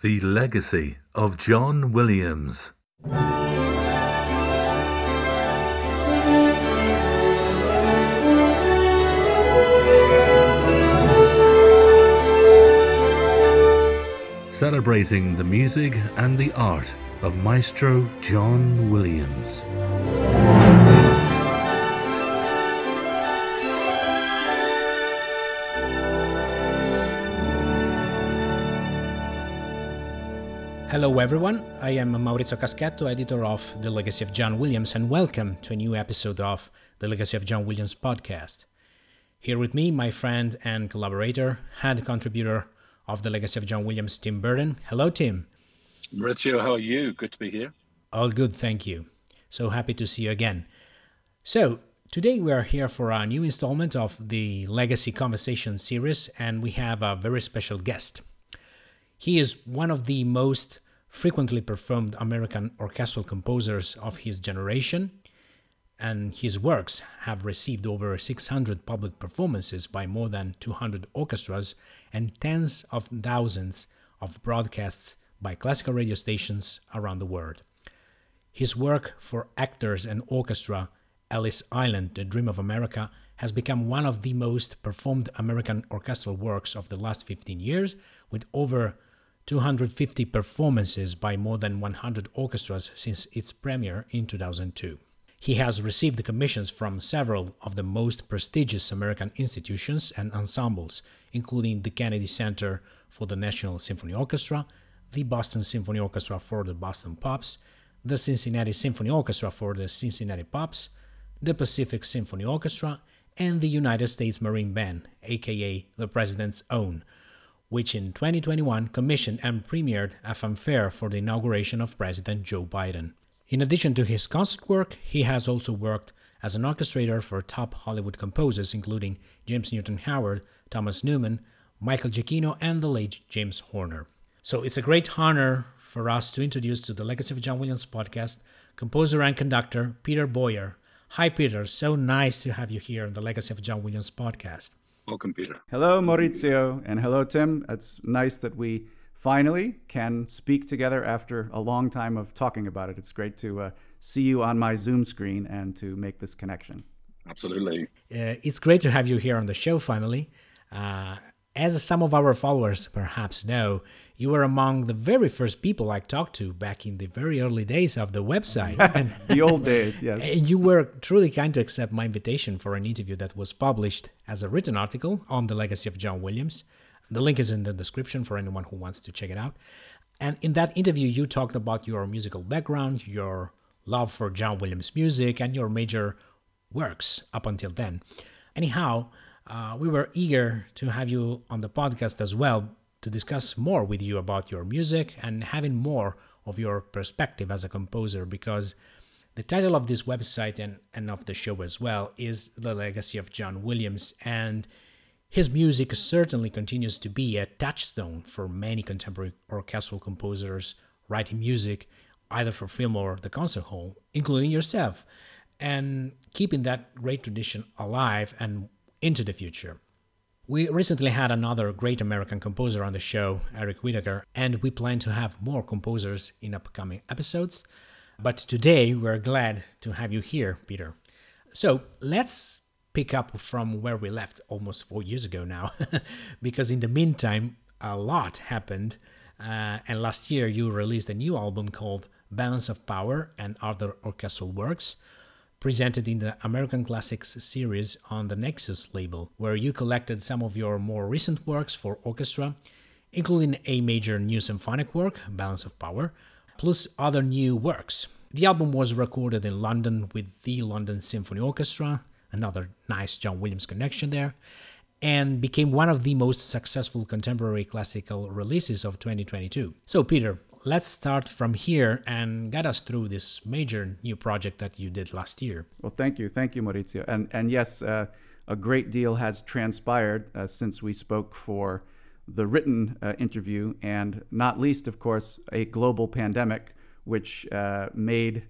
The Legacy of John Williams. Celebrating the music and the art of Maestro John Williams. Hello, everyone. I am Maurizio Caschetto, editor of The Legacy of John Williams, and welcome to a new episode of The Legacy of John Williams podcast. Here with me, my friend and collaborator, head contributor of The Legacy of John Williams, Tim Burden. Hello, Tim. Maurizio, how are you? Good to be here. All good, thank you. So happy to see you again. So, today we are here for a new installment of the Legacy Conversation series, and we have a very special guest. He is one of the most frequently performed American orchestral composers of his generation, and his works have received over 600 public performances by more than 200 orchestras and tens of thousands of broadcasts by classical radio stations around the world. His work for actors and orchestra, Ellis Island, The Dream of America, has become one of the most performed American orchestral works of the last 15 years, with over 250 performances by more than 100 orchestras since its premiere in 2002. He has received commissions from several of the most prestigious American institutions and ensembles, including the Kennedy Center for the National Symphony Orchestra, the Boston Symphony Orchestra for the Boston Pops, the Cincinnati Symphony Orchestra for the Cincinnati Pops, the Pacific Symphony Orchestra, and the United States Marine Band, aka the President's Own, which in 2021 commissioned and premiered a fanfare for the inauguration of President Joe Biden. In addition to his concert work, he has also worked as an orchestrator for top Hollywood composers including James Newton Howard, Thomas Newman, Michael Giacchino, and the late James Horner. So it's a great honor for us to introduce to the Legacy of John Williams podcast composer and conductor Peter Boyer. Hi, Peter. So nice to have you here on the Legacy of John Williams podcast. Welcome, Peter. Hello, Maurizio, and hello, Tim. It's nice that we finally can speak together after a long time of talking about it. It's great to uh, see you on my Zoom screen and to make this connection. Absolutely. Uh, it's great to have you here on the show finally. Uh, as some of our followers perhaps know, you were among the very first people I talked to back in the very early days of the website. and, the old days, yes. And you were truly kind to accept my invitation for an interview that was published as a written article on the legacy of John Williams. The link is in the description for anyone who wants to check it out. And in that interview, you talked about your musical background, your love for John Williams music, and your major works up until then. Anyhow, uh, we were eager to have you on the podcast as well to discuss more with you about your music and having more of your perspective as a composer because the title of this website and, and of the show as well is The Legacy of John Williams, and his music certainly continues to be a touchstone for many contemporary orchestral composers writing music either for film or the concert hall, including yourself, and keeping that great tradition alive and into the future. We recently had another great American composer on the show, Eric Whitacre, and we plan to have more composers in upcoming episodes. But today we're glad to have you here, Peter. So let's pick up from where we left almost four years ago now, because in the meantime, a lot happened. Uh, and last year you released a new album called Balance of Power and Other Orchestral Works, presented in the American Classics series on the Naxos label, where you collected some of your more recent works for orchestra, including a major new symphonic work, Balance of Power, plus other new works. The album was recorded in London with the London Symphony Orchestra, another nice John Williams connection there, and became one of the most successful contemporary classical releases of 2022. So, Peter, let's start from here and get us through this major new project that you did last year. Well, thank you, thank you, Maurizio, and and yes, uh, a great deal has transpired uh, since we spoke for the written uh, interview, and not least, of course, a global pandemic, which uh, made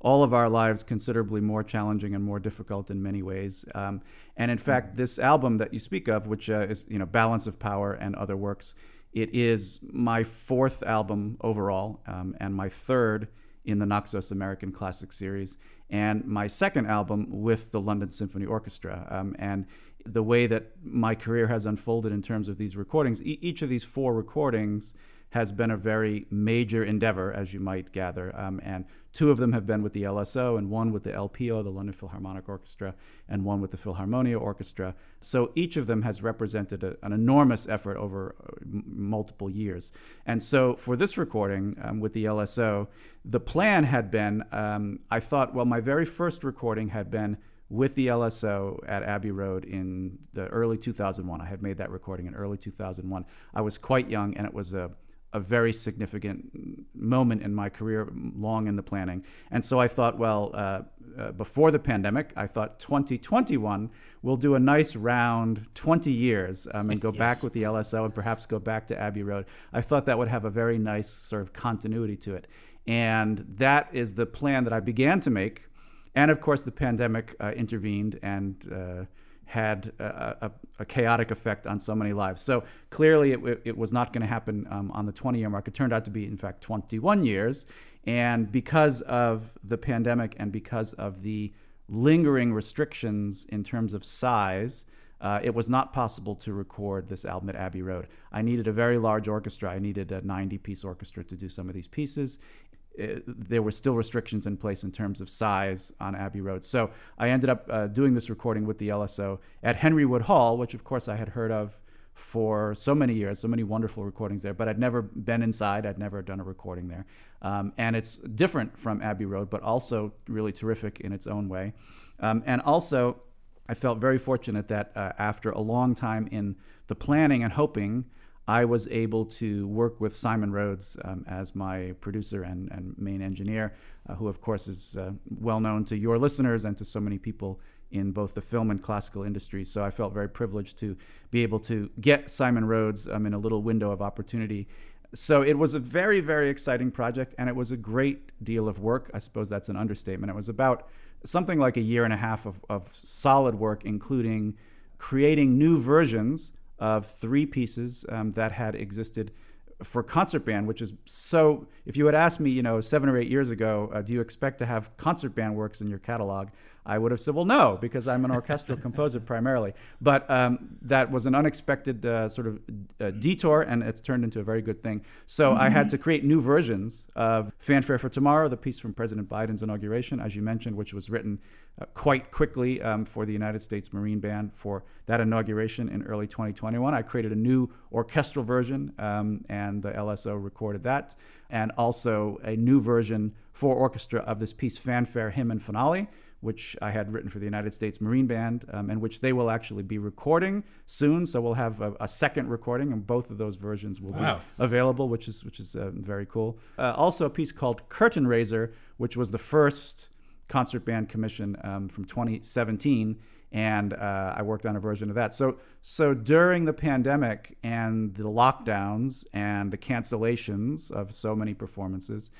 all of our lives considerably more challenging and more difficult in many ways. Um, and in fact, this album that you speak of, which uh, is you know Balance of Power and other works, It is my fourth album overall um, and my third in the Naxos American Classic Series, and my second album with the London Symphony Orchestra. Um, and the way that my career has unfolded in terms of these recordings, e- each of these four recordings has been a very major endeavor, as you might gather. Um, and two of them have been with the LSO, and one with the LPO, the London Philharmonic Orchestra, and one with the Philharmonia Orchestra. So each of them has represented a, an enormous effort over uh, m- multiple years. And so for this recording um, with the LSO, the plan had been um, I thought, well, my very first recording had been with the LSO at Abbey Road in the early 2001. I had made that recording in early 2001. I was quite young, and it was a a very significant moment in my career, long in the planning. And so I thought, well, uh, uh, before the pandemic, I thought 2021 we'll do a nice round 20 years um, and go yes. back with the LSO and perhaps go back to Abbey Road. I thought that would have a very nice sort of continuity to it. And that is the plan that I began to make. And of course, the pandemic uh, intervened and uh, had a, a, a, chaotic effect on so many lives. So clearly, it, it was not going to happen um, on the 20 year mark. It turned out to be, in fact, 21 years. And because of the pandemic and because of the lingering restrictions in terms of size, uh, it was not possible to record this album at Abbey Road. I needed a very large orchestra. I needed a 90 piece orchestra to do some of these pieces. Uh, there were still restrictions in place in terms of size on Abbey Road. So I ended up uh, doing this recording with the LSO at Henry Wood Hall, which of course I had heard of for so many years, so many wonderful recordings there, but I'd never been inside, I'd never done a recording there. Um, and it's different from Abbey Road, but also really terrific in its own way. Um, and also, I felt very fortunate that uh, after a long time in the planning and hoping, I was able to work with Simon Rhodes um, as my producer and, and main engineer, uh, who, of course, is uh, well known to your listeners and to so many people in both the film and classical industries. So I felt very privileged to be able to get Simon Rhodes um, in a little window of opportunity. So it was a very, very exciting project, and it was a great deal of work. I suppose that's an understatement. It was about something like a year and a half of, of solid work, including creating new versions of three pieces um, that had existed for concert band, which is so. If you had asked me, you know, seven or eight years ago, uh, do you expect to have concert band works in your catalog? I would have said, well, no, because I'm an orchestral composer primarily. But um, that was an unexpected uh, sort of uh, detour, and it's turned into a very good thing. So mm-hmm. I had to create new versions of Fanfare for Tomorrow, the piece from President Biden's inauguration, as you mentioned, which was written uh, quite quickly um, for the United States Marine Band for that inauguration in early 2021. I created a new orchestral version, um, and the LSO recorded that, and also a new version for orchestra of this piece, Fanfare, Hymn, and Finale which I had written for the United States Marine Band, um, and which they will actually be recording soon. So we'll have a, a second recording, and both of those versions will wow. be available, which is which is uh, very cool. Uh, also, a piece called Curtain Raiser, which was the first concert band commission um, from 2017 and uh, I worked on a version of that. So, so during the pandemic and the lockdowns and the cancellations of so many performances,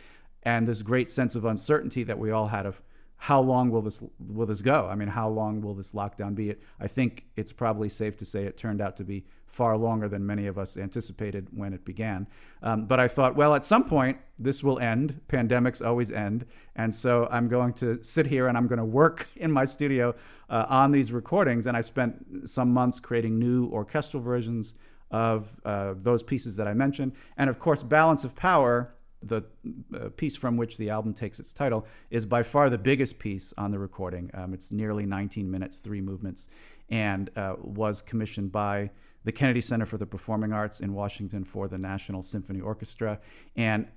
and this great sense of uncertainty that we all had of how long will this will this go? I mean, how long will this lockdown be? I think it's probably safe to say it turned out to be far longer than many of us anticipated when it began. Um, but I thought, well, at some point this will end. Pandemics always end, and so I'm going to sit here and I'm going to work in my studio uh, on these recordings. And I spent some months creating new orchestral versions of uh, those pieces that I mentioned, and of course, Balance of Power the uh, piece from which the album takes its title is by far the biggest piece on the recording. Um, it's nearly 19 minutes, three movements, and uh, was commissioned by the Kennedy Center for the Performing Arts in Washington for the National Symphony Orchestra. And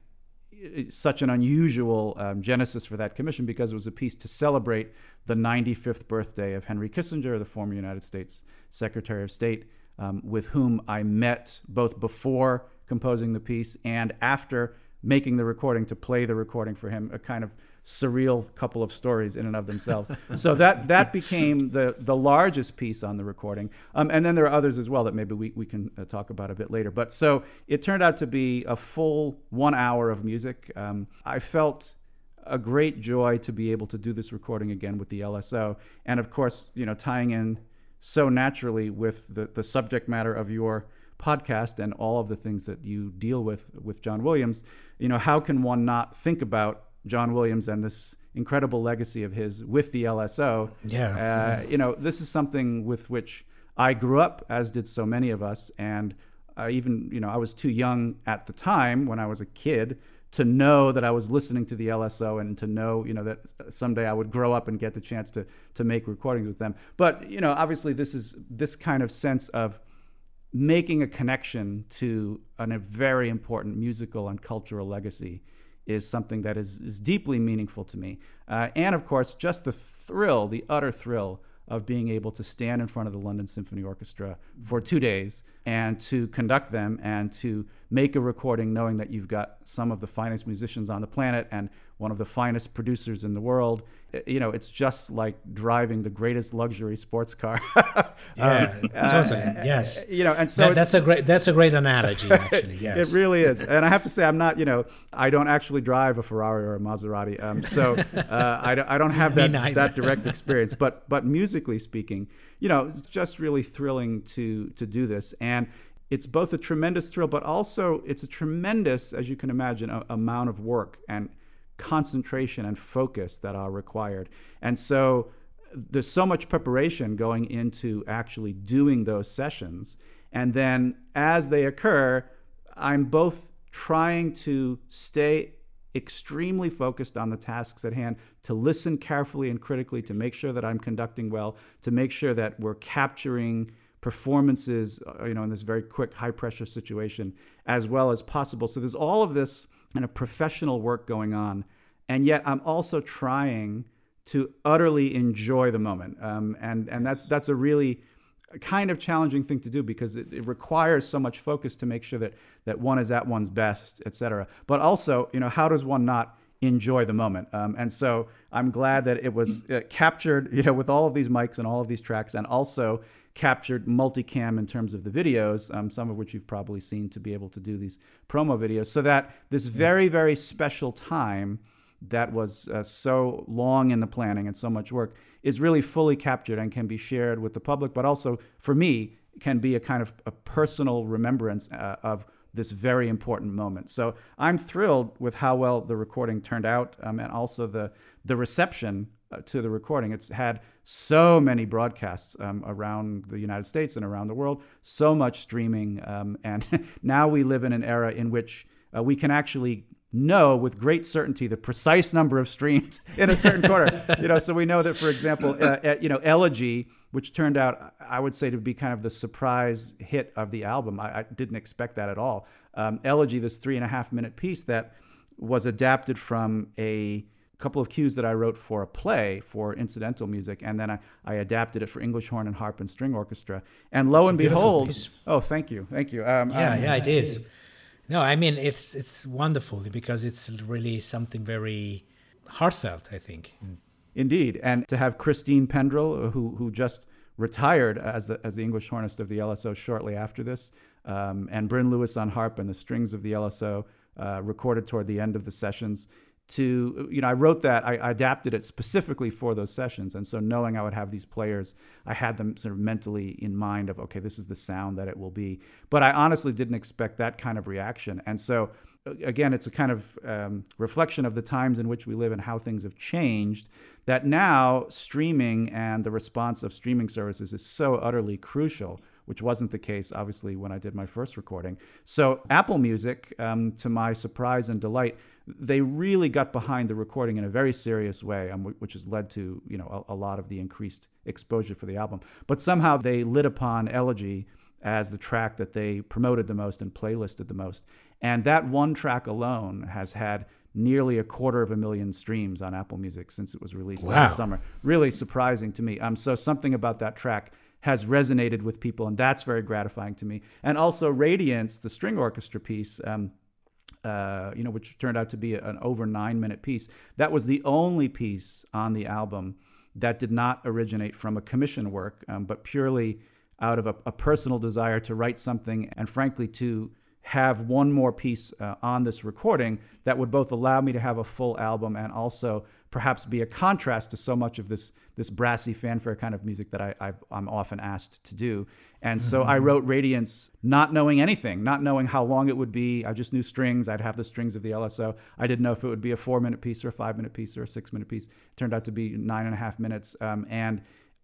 such an unusual um, genesis for that commission because it was a piece to celebrate the 95th birthday of Henry Kissinger, the former United States Secretary of State, um, with whom I met both before composing the piece and after making the recording to play the recording for him, a kind of surreal couple of stories in and of themselves. so that that became the the largest piece on the recording. Um, and then there are others as well that maybe we, we can uh, talk about a bit later. But so it turned out to be a full one hour of music. Um, I felt a great joy to be able to do this recording again with the LSO, and of course, you know, tying in so naturally with the, the subject matter of your podcast and all of the things that you deal with with John Williams, you know, how can one not think about John Williams and this incredible legacy of his with the LSO? Yeah. Uh, you know, this is something with which I grew up, as did so many of us, and uh, even you know, I was too young at the time when I was a kid to know that I was listening to the LSO and to know, you know, that someday I would grow up and get the chance to to make recordings with them. But you know, obviously, this is this kind of sense of making a connection to an, a very important musical and cultural legacy is something that is, is deeply meaningful to me. Uh, and of course, just the thrill, the utter thrill of being able to stand in front of the London Symphony Orchestra for two days and to conduct them and to make a recording knowing that you've got some of the finest musicians on the planet and one of the finest producers in the world. You know, it's just like driving the greatest luxury sports car. yeah, um, totally. uh, yes. You know, and so that, that's a great that's a great analogy actually. Yes. it really is. And I have to say, I'm not. You know, I don't actually drive a Ferrari or a Maserati, um, so uh, I, don't, I don't have that that direct experience. But but musically speaking, you know, it's just really thrilling to to do this and. It's both a tremendous thrill, but also it's a tremendous, as you can imagine, a, amount of work and concentration and focus that are required. And so there's so much preparation going into actually doing those sessions. And then as they occur, I'm both trying to stay extremely focused on the tasks at hand, to listen carefully and critically, to make sure that I'm conducting well, to make sure that we're capturing performances, uh, you know, in this very quick, high pressure situation as well as possible. So there's all of this kind a professional work going on. And yet I'm also trying to utterly enjoy the moment. Um, and, and that's, that's a really kind of challenging thing to do because it, it, requires so much focus to make sure that, that one is at one's best, et cetera. But also, you know, how does one not enjoy the moment? Um, and so I'm glad that it was uh, captured, you know, with all of these mics and all of these tracks and also captured multicam in terms of the videos, um, some of which you've probably seen to be able to do these promo videos, so that this very, very special time that was uh, so long in the planning and so much work is really fully captured and can be shared with the public, but also for me can be a kind of a personal remembrance uh, of this very important moment. So I'm thrilled with how well the recording turned out um, and also the the reception uh, to the recording. It's had so many broadcasts um, around the United States and around the world, so much streaming, um, and now we live in an era in which uh, we can actually know with great certainty the precise number of streams in a certain quarter. You know, so we know that, for example, uh, uh, you know, Elegy, which turned out, I would say, to be kind of the surprise hit of the album. I, I didn't expect that at all. Um, Elegy, this three and a half minute piece that was adapted from a couple of cues that I wrote for a play for incidental music, and then I, I adapted it for English horn and harp and string orchestra. And lo it's and behold, piece. oh, thank you, thank you. Um, yeah, um, yeah, it is. No, I mean it's it's wonderful because it's really something very heartfelt. I think. Indeed, and to have Christine Pendrill, who who just retired as the, as the English hornist of the LSO shortly after this, um, and Bryn Lewis on harp and the strings of the LSO, uh, recorded toward the end of the sessions to you know i wrote that I, I, adapted it specifically for those sessions. And so knowing i would have these players i had them sort of mentally in mind of okay this is the sound that it will be. But i honestly didn't expect that kind of reaction. And so again it's a kind of um, reflection of the times in which we live and how things have changed that now streaming and the response of streaming services is so utterly crucial which wasn't the case, obviously, when I did my first recording. So, Apple Music, um, to my surprise and delight, they really got behind the recording in a very serious way, um, which has led to you know a, a, lot of the increased exposure for the album. But somehow they lit upon Elegy as the track that they promoted the most and playlisted the most, and that one track alone has had nearly a quarter of a million streams on Apple Music since it was released wow. last summer. Really surprising to me. Um, so something about that track has resonated with people, and that's very gratifying to me. And also Radiance, the string orchestra piece. Um, uh, you know, which turned out to be an over nine minute piece. That was the only piece on the album that did not originate from a commission work, um, but purely out of a, a, personal desire to write something and, frankly, to have one more piece uh, on this recording that would both allow me to have a full album and also perhaps be a contrast to so much of this this brassy fanfare kind of music that I, i am often asked to do. And so mm-hmm. I wrote Radiance not knowing anything, not knowing how long it would be. I just knew strings. I'd have the strings of the LSO. I didn't know if it would be a four minute piece or a five minute piece or a six minute piece. It turned out to be nine and a half minutes. Um, and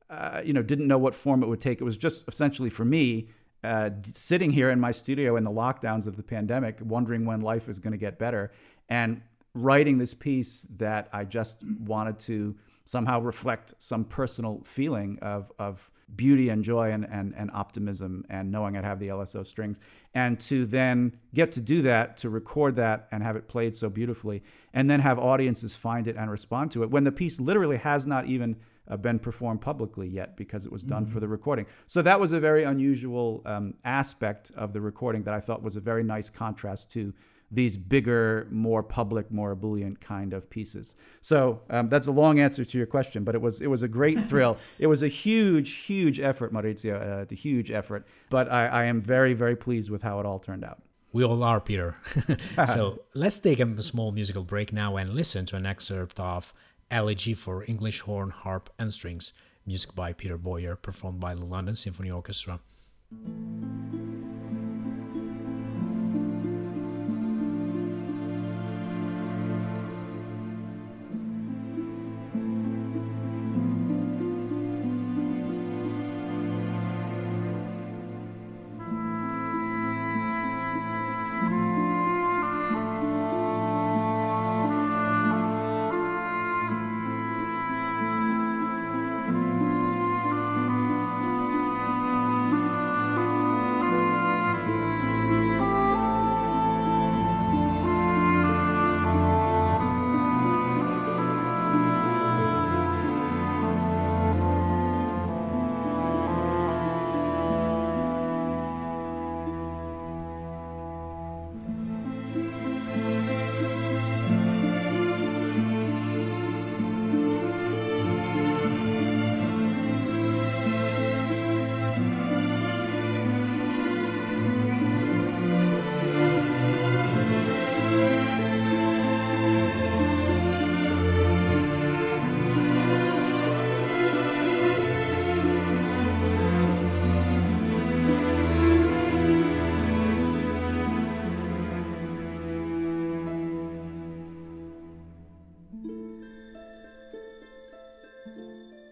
uh, you know, didn't know what form it would take. It was just essentially for me uh, sitting here in my studio in the lockdowns of the pandemic, wondering when life is going to get better, and writing this piece that I just wanted to somehow reflect some personal feeling of, of beauty and joy and, and, and optimism and knowing I'd have the LSO strings. And to then get to do that, to record that and have it played so beautifully, and then have audiences find it and respond to it when the piece literally has not even uh, been performed publicly yet because it was done mm-hmm. for the recording. So that was a very unusual um, aspect of the recording that I thought was a very nice contrast to these bigger, more public, more ebullient kind of pieces. So um, that's a long answer to your question, but it was it was a great thrill. It was a huge, huge effort, Maurizio, uh, a huge effort. But I, I am very, very pleased with how it all turned out. We all are, Peter. so let's take a small musical break now and listen to an excerpt of Elegy for English Horn, Harp, and Strings, music by Peter Boyer, performed by the London Symphony Orchestra.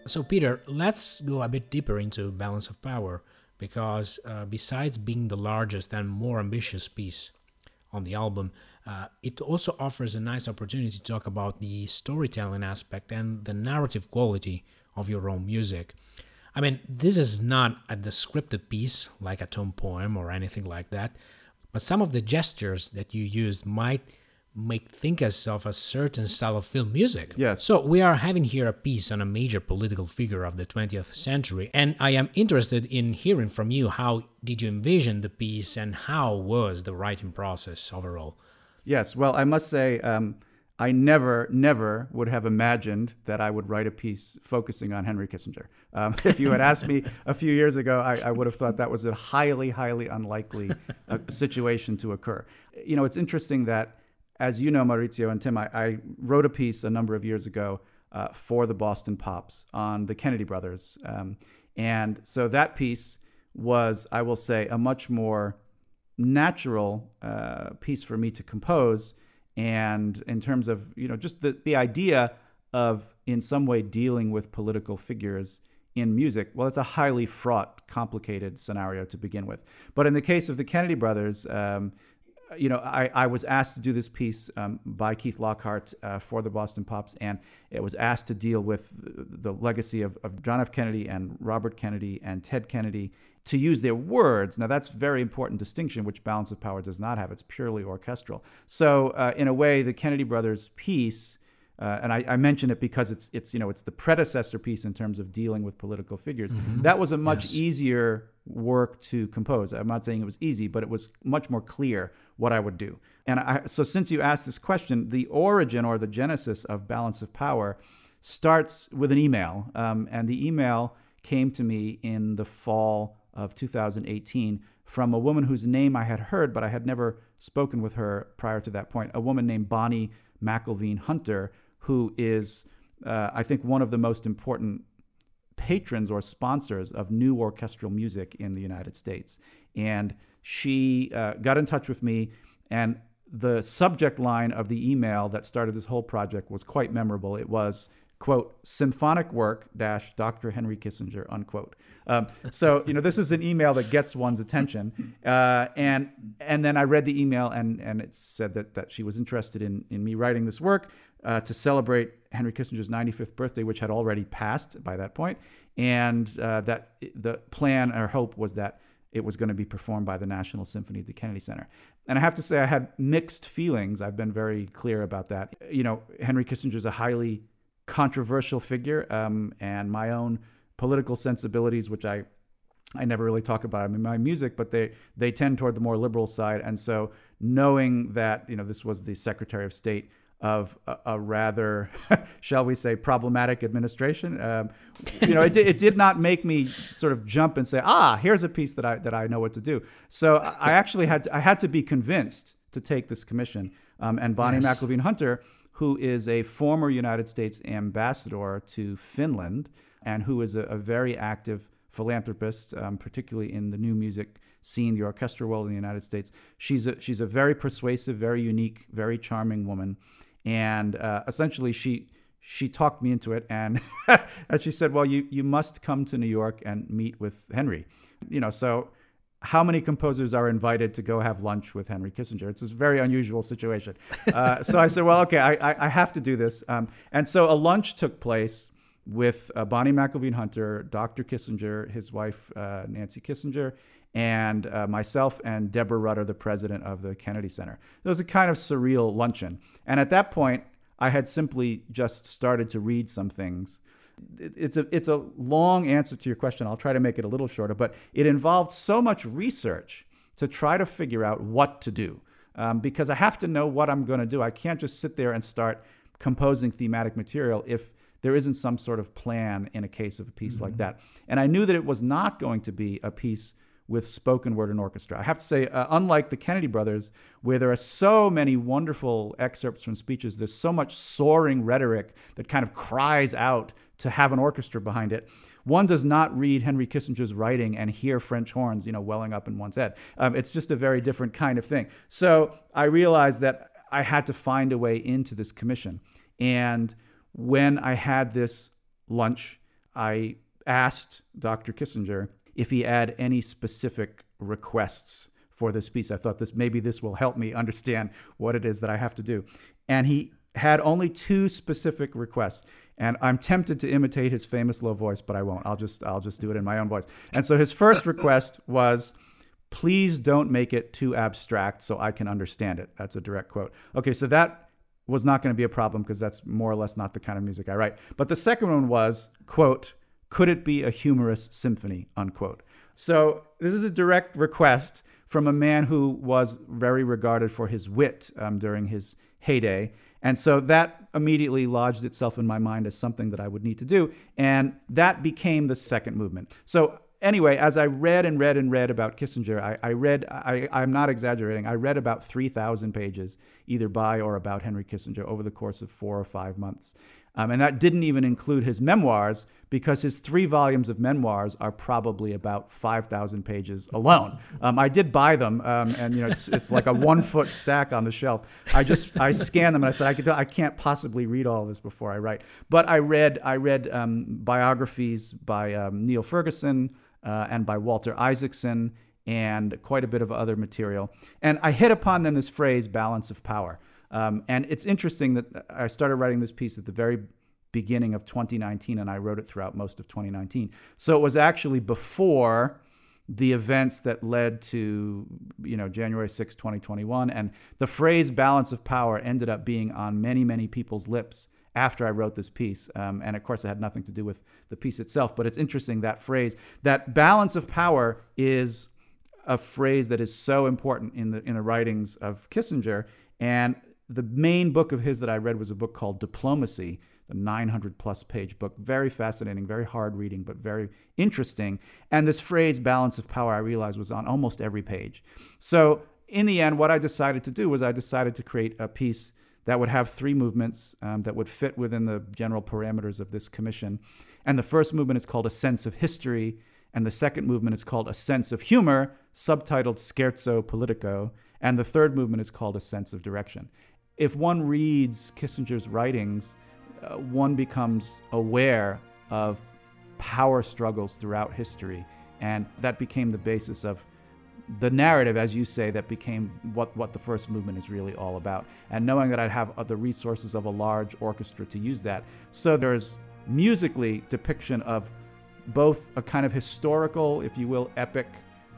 So, Peter, let's go a bit deeper into Balance of Power because uh, besides being the largest and more ambitious piece on the album, uh, it also offers a nice opportunity to talk about the storytelling aspect and the narrative quality of your own music. I mean, this is not a descriptive piece like a tone poem or anything like that, but some of the gestures that you used might make think us of a certain style of film music. Yes. So we are having here a piece on a major political figure of the 20th century, and I am interested in hearing from you how did you envision the piece and how was the writing process overall? Yes. Well, I must say. Um, I never, never would have imagined that I would write a piece focusing on Henry Kissinger. Um, if you had asked me a few years ago, I, I, would have thought that was a highly, highly unlikely uh, situation to occur. You know, it's interesting that as you know, Maurizio and Tim, I, I wrote a piece a number of years ago uh, for the Boston Pops on the Kennedy brothers. Um, and so that piece was, I will say, a much more natural uh, piece for me to compose. And in terms of, you know, just the, the idea of in some way dealing with political figures in music, well, it's a highly fraught, complicated scenario to begin with. But in the case of the Kennedy brothers, um, you know, I, I was asked to do this piece um, by Keith Lockhart uh, for the Boston Pops, and it was asked to deal with the legacy of, of John F. Kennedy and Robert Kennedy and Ted Kennedy to use their words. Now, that's very important distinction, which Balance of Power does not have. It's purely orchestral. So, uh, in a way, the Kennedy brothers piece uh, and I, I, mention it because it's it's you know it's the predecessor piece in terms of dealing with political figures. Mm-hmm. That was a much yes. easier work to compose. I'm not saying it was easy, but it was much more clear what I would do. And I, so since you asked this question, the origin or the genesis of Balance of Power starts with an email, um, and the email came to me in the fall of 2018 from a woman whose name I had heard, but I had never spoken with her prior to that point, a woman named Bonnie McElveen Hunter, who is, uh, I think, one of the most important patrons or sponsors of new orchestral music in the United States. And she uh, got in touch with me, and the subject line of the email that started this whole project was quite memorable. It was, quote, symphonic work dash Dr. Henry Kissinger, unquote. Um, so, you know, this is an email that gets one's attention. Uh, and and then I read the email, and, and it said that, that she was interested in, in me writing this work uh, to celebrate Henry Kissinger's 95th birthday, which had already passed by that point, and uh, that the plan or hope was that it was going to be performed by the National Symphony at the Kennedy Center. And I have to say, I had mixed feelings. I've been very clear about that. You know, Henry Kissinger is a highly controversial figure, um, and my own political sensibilities, which I I never really talk about in my music, but they they tend toward the more liberal side. And so, knowing that you know this was the Secretary of State of a, a rather, shall we say, problematic administration. Um, you know, it, it did not make me sort of jump and say, ah, here's a piece that I that I know what to do. So I actually had to, I had to be convinced to take this commission. Um, and Bonnie yes. McElveen Hunter, who is a former United States ambassador to Finland and who is a, a very active philanthropist, um, particularly in the new music scene, the orchestral world in the United States. She's a, she's a very persuasive, very unique, very charming woman and uh, essentially she she talked me into it and and she said well you you must come to new york and meet with henry. You know so how many composers are invited to go have lunch with henry kissinger? It's a very unusual situation. Uh, so i said well okay i, I, I have to do this. Um, and so a lunch took place with uh, bonnie mcelveen hunter dr kissinger his wife uh, nancy kissinger and uh, myself and Deborah Rutter, the president of the Kennedy Center. It was a kind of surreal luncheon. And at that point, I had simply just started to read some things. It's a, it's a long answer to your question. I'll try to make it a little shorter, but it involved so much research to try to figure out what to do. Um, because I have to know what I'm going to do. I can't just sit there and start composing thematic material if there isn't some sort of plan in a case of a piece mm-hmm. like that. And I knew that it was not going to be a piece with spoken word and orchestra. I have to say, uh, unlike the Kennedy brothers, where there are so many wonderful excerpts from speeches, there's so much soaring rhetoric that kind of cries out to have an orchestra behind it. One does not read Henry Kissinger's writing and hear French horns, you know, welling up in one's head. Um, it's just a very different kind of thing. So I realized that I had to find a way into this commission. And when I had this lunch, I asked Dr. Kissinger if he had any specific requests for this piece. I thought this maybe this will help me understand what it is that I have to do. And he had only two specific requests. And I'm tempted to imitate his famous low voice, but I won't. I'll just I'll just do it in my own voice. And so his first request was please don't make it too abstract so I can understand it. That's a direct quote. Okay, so that was not going to be a problem because that's more or less not the kind of music I write. But the second one was, quote, could it be a humorous symphony? Unquote. So this is a direct request from a man who was very regarded for his wit um, during his heyday. And so that immediately lodged itself in my mind as something that I would need to do. And that became the second movement. So, anyway, as I read and read and read about Kissinger, I, I read, I, I'm not exaggerating, I read about 3,000 pages either by or about Henry Kissinger over the course of four or five months. Um, and that didn't even include his memoirs because his three volumes of memoirs are probably about 5,000 pages alone. Um, I did buy them, um, and you know it's, it's like a one foot stack on the shelf. I just I scanned them and I said I could I can't possibly read all this before I write. But I read I read um, biographies by um, Niall Ferguson uh, and by Walter Isaacson and quite a bit of other material. And I hit upon then this phrase balance of power. Um, and it's interesting that I started writing this piece at the very beginning of 2019, and I wrote it throughout most of 2019. So it was actually before the events that led to you know January 6, 2021, and the phrase "balance of power" ended up being on many, many people's lips after I wrote this piece. Um, and of course, it had nothing to do with the piece itself, but it's interesting that phrase, that balance of power is a phrase that is so important in the in the writings of Kissinger. And the main book of his that I read was a book called Diplomacy a 900 plus page book. Very fascinating, very hard reading, but very interesting. And this phrase, balance of power, I realized was on almost every page. So, in the end, what I decided to do was I decided to create a piece that would have three movements um, that would fit within the general parameters of this commission. And the first movement is called A Sense of History, and the second movement is called A Sense of Humor, subtitled Scherzo Politico, and the third movement is called A Sense of Direction. If one reads Kissinger's writings, uh, one becomes aware of power struggles throughout history, and that became the basis of the narrative, as you say, that became what, what the first movement is really all about. And knowing that I'd have the resources of a large orchestra to use that. So there's musically depiction of both a kind of historical, if you will, epic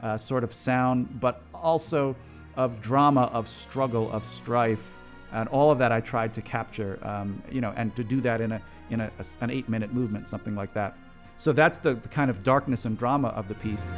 uh, sort of sound, but also of drama, of struggle, of strife, and all of that I tried to capture, um, you know, and to do that in a in a, an eight-minute movement, something like that. So that's the, the kind of darkness and drama of the piece.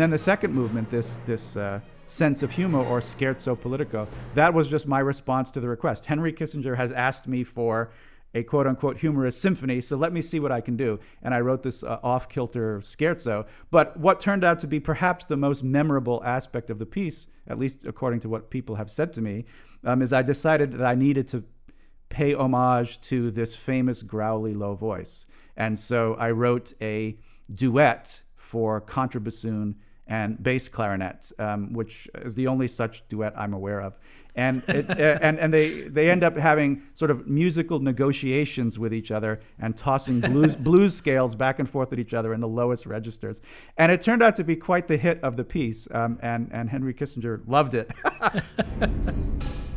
Then the second movement, this this uh, sense of humor or scherzo politico, that was just my response to the request. Henry Kissinger has asked me for a quote unquote humorous symphony, so let me see what I can do. And I wrote this uh, off kilter scherzo. But what turned out to be perhaps the most memorable aspect of the piece, at least according to what people have said to me, um, is I decided that I needed to pay homage to this famous growly low voice. And so I wrote a duet for contrabassoon and bass clarinet, um, which is the only such duet I'm aware of. And, it, uh, and, and they, they end up having sort of musical negotiations with each other and tossing blues, blues scales back and forth at each other in the lowest registers. And it turned out to be quite the hit of the piece, um, and, and Henry Kissinger loved it.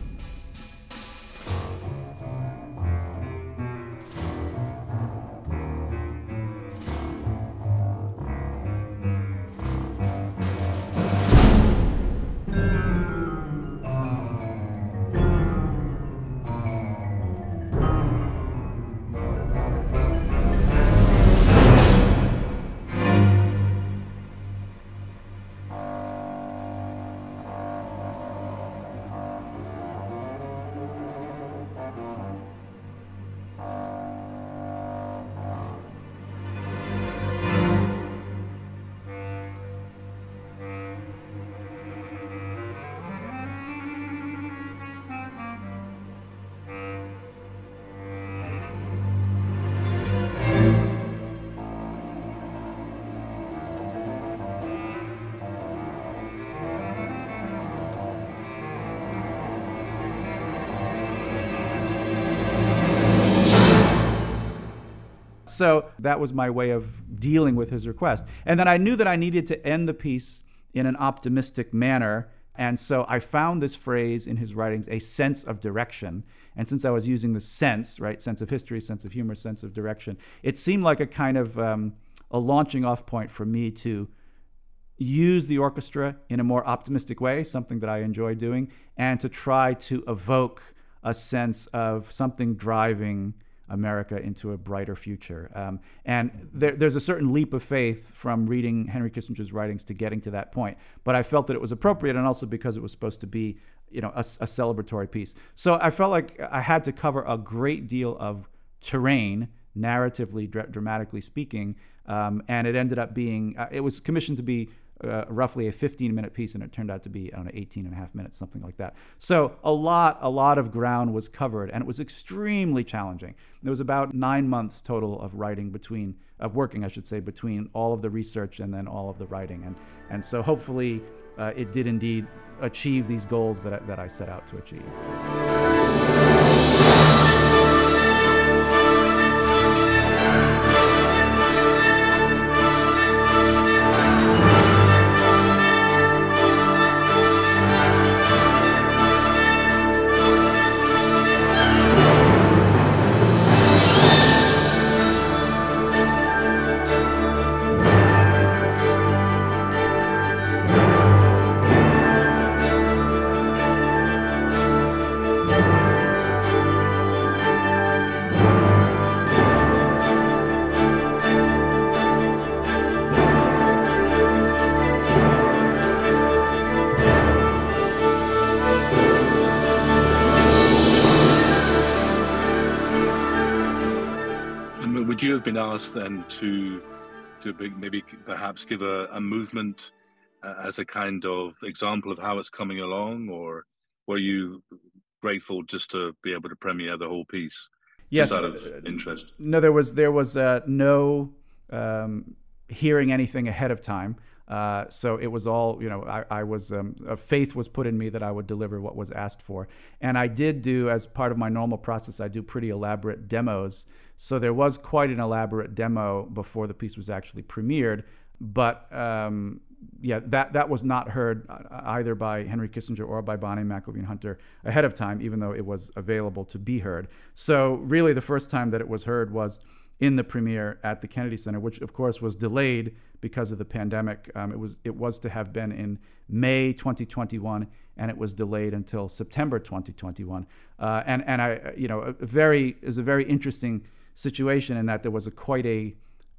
So that was my way of dealing with his request. And then I knew that I needed to end the piece in an optimistic manner. And so I found this phrase in his writings, a sense of direction. And since I was using the sense, right, sense of history, sense of humor, sense of direction, it seemed like a kind of um, a launching off point for me to use the orchestra in a more optimistic way, something that I enjoy doing, and to try to evoke a sense of something driving America into a brighter future. Um, and there, there's a certain leap of faith from reading Henry Kissinger's writings to getting to that point. But I felt that it was appropriate, and also because it was supposed to be, you know, a, a celebratory piece. So I felt like I had to cover a great deal of terrain, narratively, dra- dramatically speaking. Um, and it ended up being, uh, it was commissioned to be uh, roughly a 15 minute piece, and it turned out to be, I 18 and a half minutes, something like that. So a lot, a lot of ground was covered, and it was extremely challenging. There was about nine months total of writing between, of working, I should say, between all of the research and then all of the writing. And, and so hopefully uh, it did indeed achieve these goals that I, that I set out to achieve. Would you have been asked then to to maybe perhaps give a, a movement uh, as a kind of example of how it's coming along, or were you grateful just to be able to premiere the whole piece? Yes, just out of interest. No, there was there was uh, no um, hearing anything ahead of time. Uh, so it was all, you know, I, I was, um, faith was put in me that I would deliver what was asked for. And I did do, as part of my normal process, I do pretty elaborate demos. So there was quite an elaborate demo before the piece was actually premiered. But um, yeah, that, that was not heard either by Henry Kissinger or by Bonnie McElveen Hunter ahead of time, even though it was available to be heard. So really, the first time that it was heard was in the premiere at the Kennedy Center, which of course was delayed because of the pandemic. Um, it was it was to have been in May 2021, and it was delayed until September 2021. Uh, and and I you know a very is a very interesting situation in that there was a quite a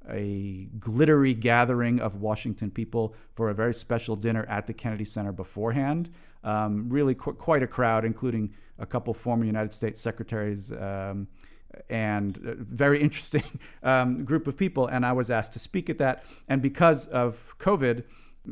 a glittery gathering of Washington people for a very special dinner at the Kennedy Center beforehand. Um, really, qu- quite a crowd, including a couple former United States secretaries. Um, and a very interesting um, group of people. And I was asked to speak at that. And because of COVID,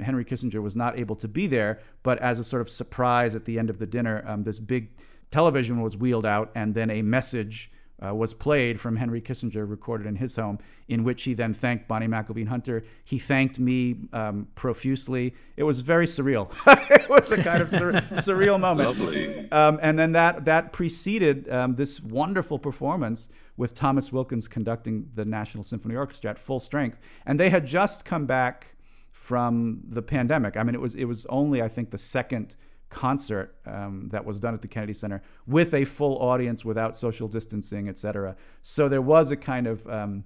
Henry Kissinger was not able to be there. But as a sort of surprise at the end of the dinner, um, this big television was wheeled out, and then a message uh, was played from Henry Kissinger, recorded in his home, in which he then thanked Bonnie McElveen Hunter. He thanked me um, profusely. It was very surreal. it was a kind of sur- surreal moment. Lovely. Um, and then that that preceded um, this wonderful performance with Thomas Wilkins conducting the National Symphony Orchestra at full strength, and they had just come back from the pandemic. I mean, it was it was only I think the second concert um, that was done at the Kennedy Center with a full audience without social distancing, et cetera. So there was a kind of um,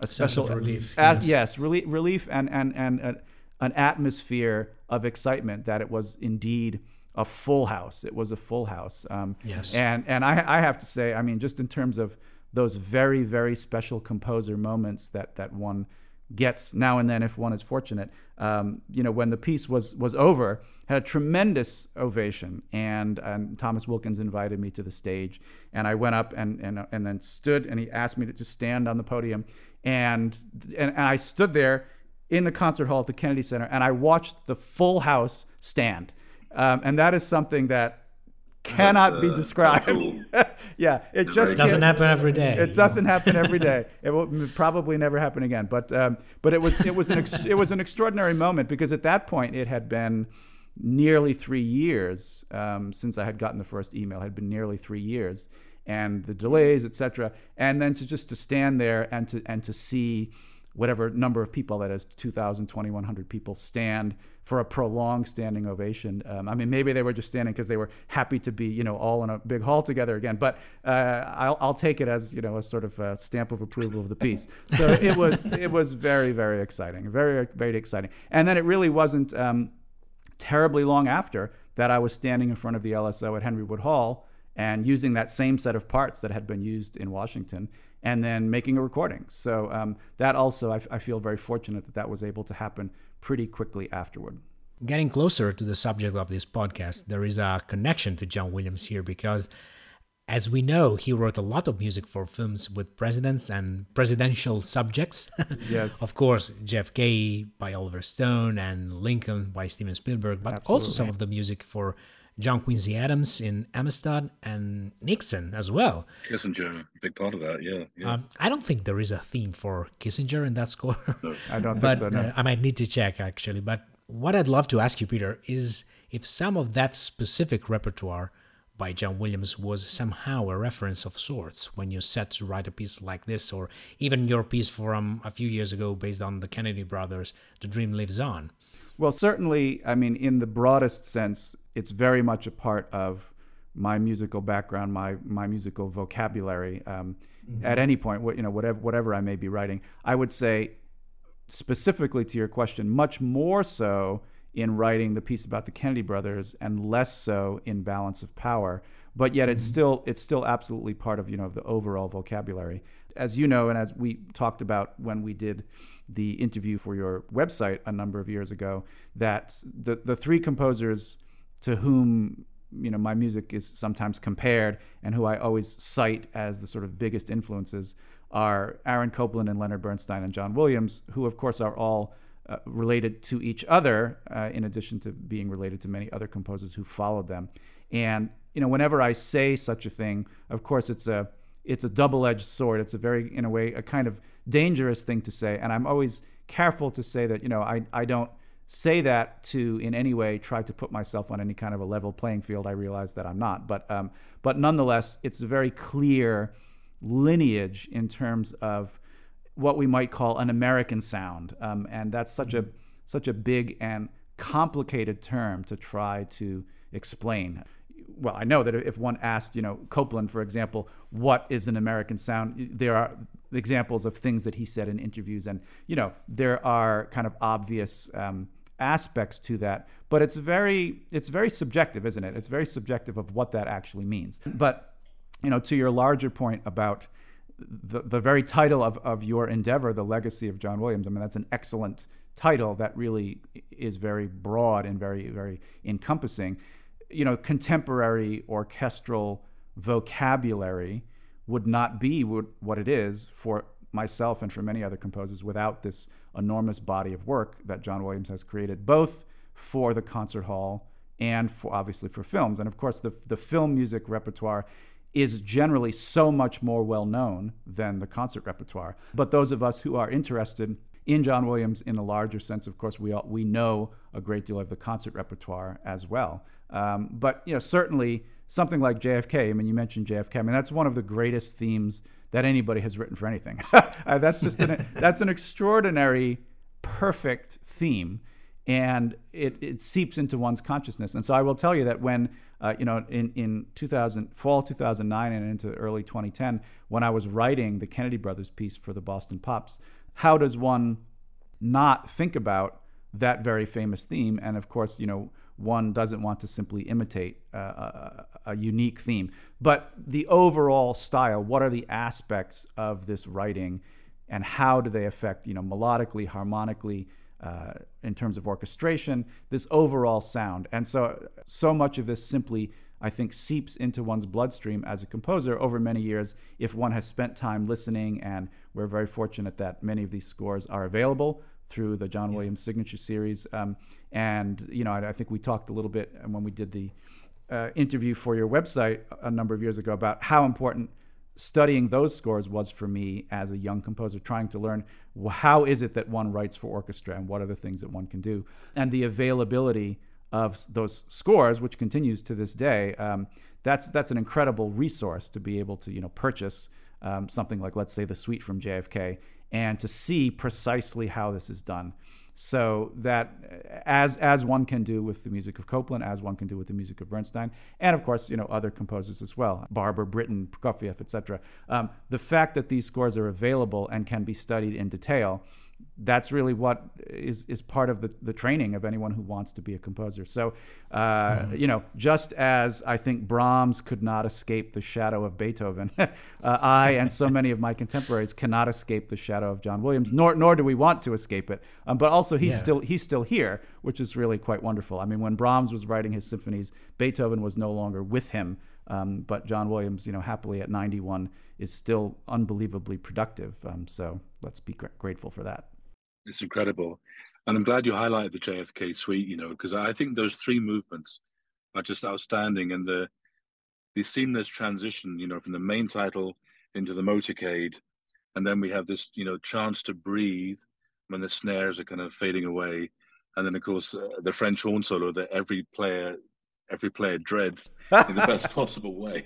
a special relief, a- yes. yes, relief, relief and and and uh, an atmosphere of excitement that it was indeed a full house. It was a full house. Um, Yes. And and I I have to say, I mean, just in terms of those very very special composer moments that that one gets now and then if one is fortunate. Um, you know, when the piece was was over, had a tremendous ovation, and and Thomas Wilkins invited me to the stage, and I went up and and and then stood, and he asked me to just stand on the podium, and and, and I stood there in the concert hall at the Kennedy Center, and I watched the full house stand, um, and that is something that cannot be uh, described. cool. yeah, it It's just Doesn't happen every day. it doesn't happen every day. It will probably never happen again. But um, but it was it was an ex- it was an extraordinary moment because at that point it had been nearly three years um, since I had gotten the first email. It had been nearly three years, and the delays, etc. And then to just to stand there and to and to see whatever number of people that is 2,000, 2,100 people stand for a prolonged standing ovation. Um, I mean, maybe they were just standing because they were happy to be, you know, all in a big hall together again. But uh, I'll, I'll take it as, you know, a sort of a stamp of approval of the piece. So it was, it was very, very exciting, very, very exciting. And then it really wasn't um, terribly long after that I was standing in front of the LSO at Henry Wood Hall and using that same set of parts that had been used in Washington and then making a recording. So um, that also, I, I feel very fortunate that that was able to happen pretty quickly afterward. Getting closer to the subject of this podcast, there is a connection to John Williams here because As we know, he wrote a lot of music for films with presidents and presidential subjects. Yes. of course, JFK by Oliver Stone and Lincoln by Steven Spielberg, but also some of the music for John Quincy Adams in Amistad and Nixon as well. Kissinger, a big part of that. Yeah, yeah. Um, I don't think there is a theme for Kissinger in that score. I don't but think so. No. uh, I might need to check actually. But what I'd love to ask you, Peter, is if some of that specific repertoire by John Williams was somehow a reference of sorts when you set to write a piece like this, or even your piece from a few years ago based on the Kennedy brothers, The Dream Lives On. Well, certainly, I mean, in the broadest sense, it's very much a part of my musical background, my my musical vocabulary. Um, At any point, what you know, whatever whatever I may be writing, I would say, specifically to your question, much more so in writing the piece about the Kennedy brothers, and less so in Balance of Power. But yet, it's still it's still absolutely part of you know of the overall vocabulary. As you know, and as we talked about when we did the interview for your website a number of years ago, that the the three composers to whom you know my music is sometimes compared and who I always cite as the sort of biggest influences are Aaron Copland and Leonard Bernstein and John Williams, who of course are all uh, related to each other, uh, in addition to being related to many other composers who followed them. And you know, whenever I say such a thing, of course, it's a it's a double-edged sword. It's a very, in a way, a kind of dangerous thing to say. And I'm always careful to say that you know I I don't say that to in any way try to put myself on any kind of a level playing field. I realize that I'm not, but um, but nonetheless, it's a very clear lineage in terms of what we might call an American sound, um, and that's such a such a big and complicated term to try to explain. Well, I know that if one asked, you know, Copland, for example, what is an American sound, there are examples of things that he said in interviews, and you know, there are kind of obvious um, aspects to that, but it's very it's very subjective, isn't it? It's very subjective of what that actually means. But you know, to your larger point about the, the very title of, of your endeavor, The Legacy of John Williams, I mean, that's an excellent title that really is very broad and very, very encompassing. You know, contemporary orchestral vocabulary would not be what it is for myself and for many other composers without this enormous body of work that John Williams has created, both for the concert hall and for obviously for films. And of course, the, the film music repertoire is generally so much more well known than the concert repertoire. But those of us who are interested in John Williams in a larger sense, of course, we all, we know a great deal of the concert repertoire as well. Um, but you know, certainly something like JFK. I mean, you mentioned JFK. I mean, that's one of the greatest themes that anybody has written for anything. uh, that's just an, that's an extraordinary, perfect theme and it, it seeps into one's consciousness. And so I will tell you that when, uh, you know, in, in 2000, fall 2009 and into early 2010, when I was writing the Kennedy Brothers piece for the Boston Pops, how does one not think about that very famous theme? And of course, you know, one doesn't want to simply imitate uh, a, a unique theme, but the overall style. What are the aspects of this writing, and how do they affect, you know, melodically, harmonically, uh, in terms of orchestration, this overall sound. And so, so much of this simply, I think, seeps into one's bloodstream as a composer over many years if one has spent time listening. And we're very fortunate that many of these scores are available through the John Williams Signature Series. Um, and, you know, I, I, think we talked a little bit when we did the uh, interview for your website a number of years ago about how important studying those scores was for me as a young composer, trying to learn how is it that one writes for orchestra and what are the things that one can do, and the availability of those scores, which continues to this day. Um, that's that's an incredible resource to be able to you know purchase um, something like let's say the suite from JFK and to see precisely how this is done. So that as as one can do with the music of Copland, as one can do with the music of Bernstein, and of course you know other composers as well, Barber, Britten, Prokofiev, etc. Um, the fact that these scores are available and can be studied in detail, that's really what is is part of the, the training of anyone who wants to be a composer. So uh, mm-hmm. you know, just as I think Brahms could not escape the shadow of Beethoven, uh, I and so many of my contemporaries cannot escape the shadow of John Williams. Nor nor do we want to escape it. Um, but also he's Yeah. still he's still here, which is really quite wonderful. I mean, when Brahms was writing his symphonies, Beethoven was no longer with him. Um, but John Williams, you know, happily at 91 is still unbelievably productive. Um, so let's be gr- grateful for that. It's incredible. And I'm glad you highlighted the JFK suite, you know, because I think those three movements are just outstanding. And the the seamless transition, you know, from the main title into the motorcade. And then we have this, you know, chance to breathe when the snares are kind of fading away. And then, of course, uh, the French horn solo that every player every player dreads in the best possible way.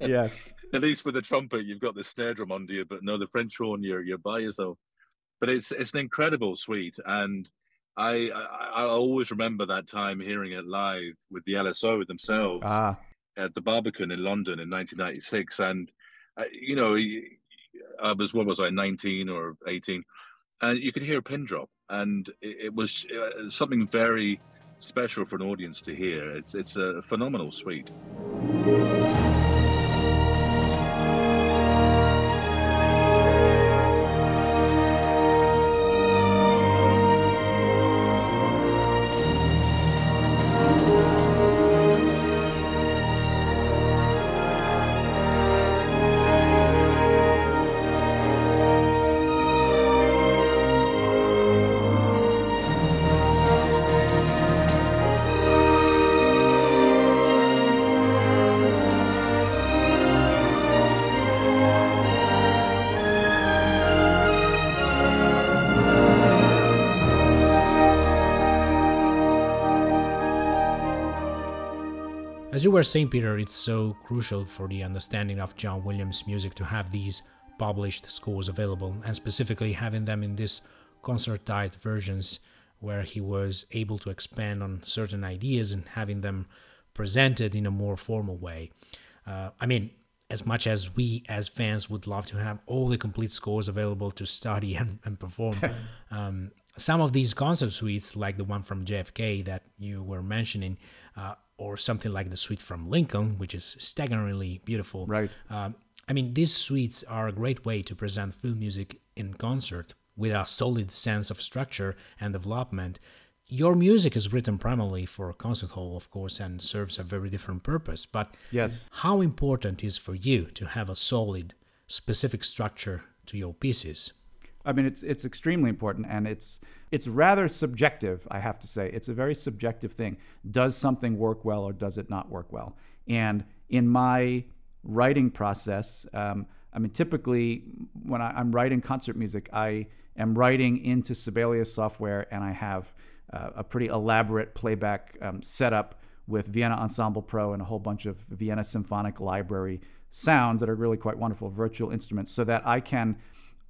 Yes. At least with the trumpet, you've got the snare drum under you, but no, the French horn, you're you're by yourself. But it's it's an incredible suite, and I, I I always remember that time hearing it live with the LSO themselves ah. at the Barbican in London in 1996, and uh, you know I was what was I 19 or 18, and you could hear a pin drop, and it, it was uh, something very special for an audience to hear. It's it's a phenomenal suite. As you were saying, Peter, it's so crucial for the understanding of John Williams' music to have these published scores available, and specifically having them in these concertized versions where he was able to expand on certain ideas and having them presented in a more formal way. Uh, I mean, as much as we as fans would love to have all the complete scores available to study and, and perform, um, some of these concert suites, like the one from JFK that you were mentioning, uh, or something like the suite from Lincoln, which is staggeringly beautiful. Right. Um, I mean, these suites are a great way to present film music in concert with a solid sense of structure and development. Your music is written primarily for a concert hall, of course, and serves a very different purpose. But yes, how important is for you to have a solid, specific structure to your pieces? I mean, it's it's extremely important, and it's it's rather subjective. I have to say, it's a very subjective thing. Does something work well, or does it not work well? And in my writing process, um, I mean, typically when I, am writing concert music, I am writing into Sibelius software, and I have uh, a pretty elaborate playback um, setup with Vienna Ensemble Pro and a whole bunch of Vienna Symphonic Library sounds that are really quite wonderful virtual instruments, so that I can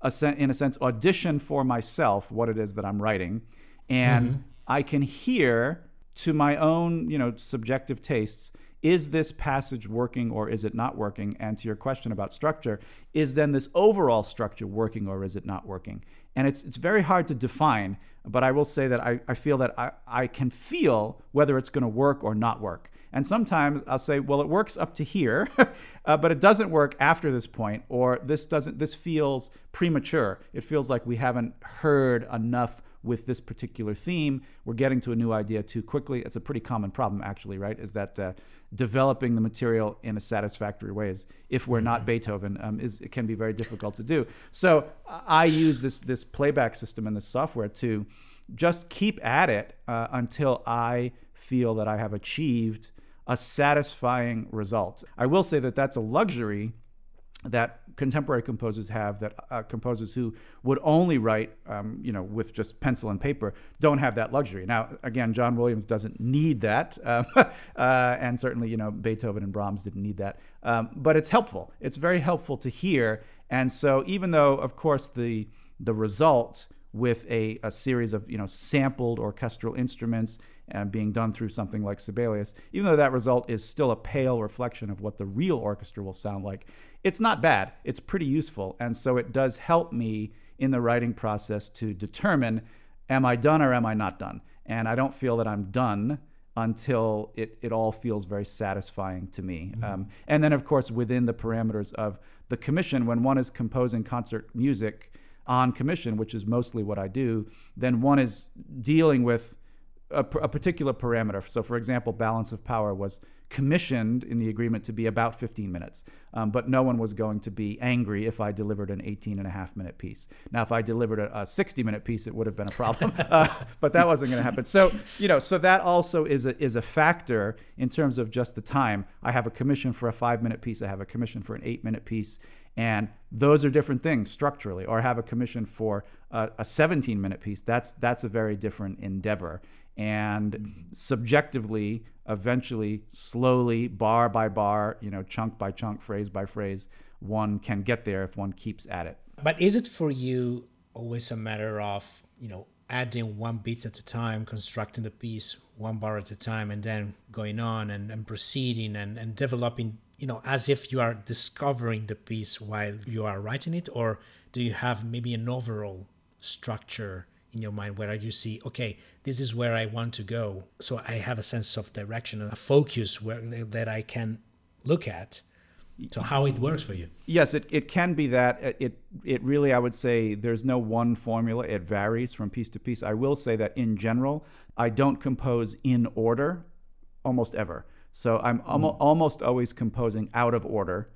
in a sense, audition for myself what it is that I'm writing, and mm-hmm. I can hear to my own, you know, subjective tastes. Is this passage working or is it not working? And to your question about structure, is then this overall structure working or is it not working? And it's it's very hard to define, but I will say that I, I feel that I, I can feel whether it's going to work or not work. And sometimes I'll say, well, it works up to here, uh, but it doesn't work after this point, or this doesn't. This feels premature. It feels like we haven't heard enough with this particular theme. We're getting to a new idea too quickly. It's a pretty common problem, actually, right? Is that uh, developing the material in a satisfactory way is, if we're not mm-hmm. Beethoven, um, is it can be very difficult to do. So I use this this playback system and this software to just keep at it uh, until I feel that I have achieved a satisfying result. I will say that that's a luxury that contemporary composers have that uh, composers who would only write um, you know with just pencil and paper don't have that luxury. Now again john williams doesn't need that uh, uh, and certainly you know beethoven and brahms didn't need that um, but it's helpful. It's very helpful to hear. And so even though of course the the result with a, a series of you know sampled orchestral instruments and being done through something like Sibelius, even though that result is still a pale reflection of what the real orchestra will sound like, it's not bad. It's pretty useful. And so it does help me in the writing process to determine am I done or am I not done? And I don't feel that I'm done until it, it all feels very satisfying to me. Mm-hmm. Um, and then, of course, within the parameters of the commission, when one is composing concert music on commission, which is mostly what I do, then one is dealing with a, a, particular parameter. So, for example, balance of power was commissioned in the agreement to be about 15 minutes, um, but no one was going to be angry if I delivered an 18 and a half minute piece. Now, if I delivered a, a 60 minute piece, it would have been a problem, uh, but that wasn't going to happen. So, you know, so that also is a, is a factor in terms of just the time. I have a commission for a five minute piece, I have a commission for an eight minute piece. And those are different things structurally, or I have a commission for a, a 17 minute piece. That's, that's a very different endeavor and mm-hmm. subjectively eventually slowly bar by bar you know chunk by chunk phrase by phrase one can get there if one keeps at it. But is it for you always a matter of you know adding one beat at a time constructing the piece one bar at a time and then going on and, and proceeding and, and developing you know as if you are discovering the piece while you are writing it? Or do you have maybe an overall structure in your mind where you see okay this is where i want to go. So i have a sense of direction a focus where that i can look at. So how it works for you? Yes it, it can be that. It it really i would say there's no one formula. It varies from piece to piece. I will say that in general i don't compose in order almost ever. So i'm mm. almost always composing out of order.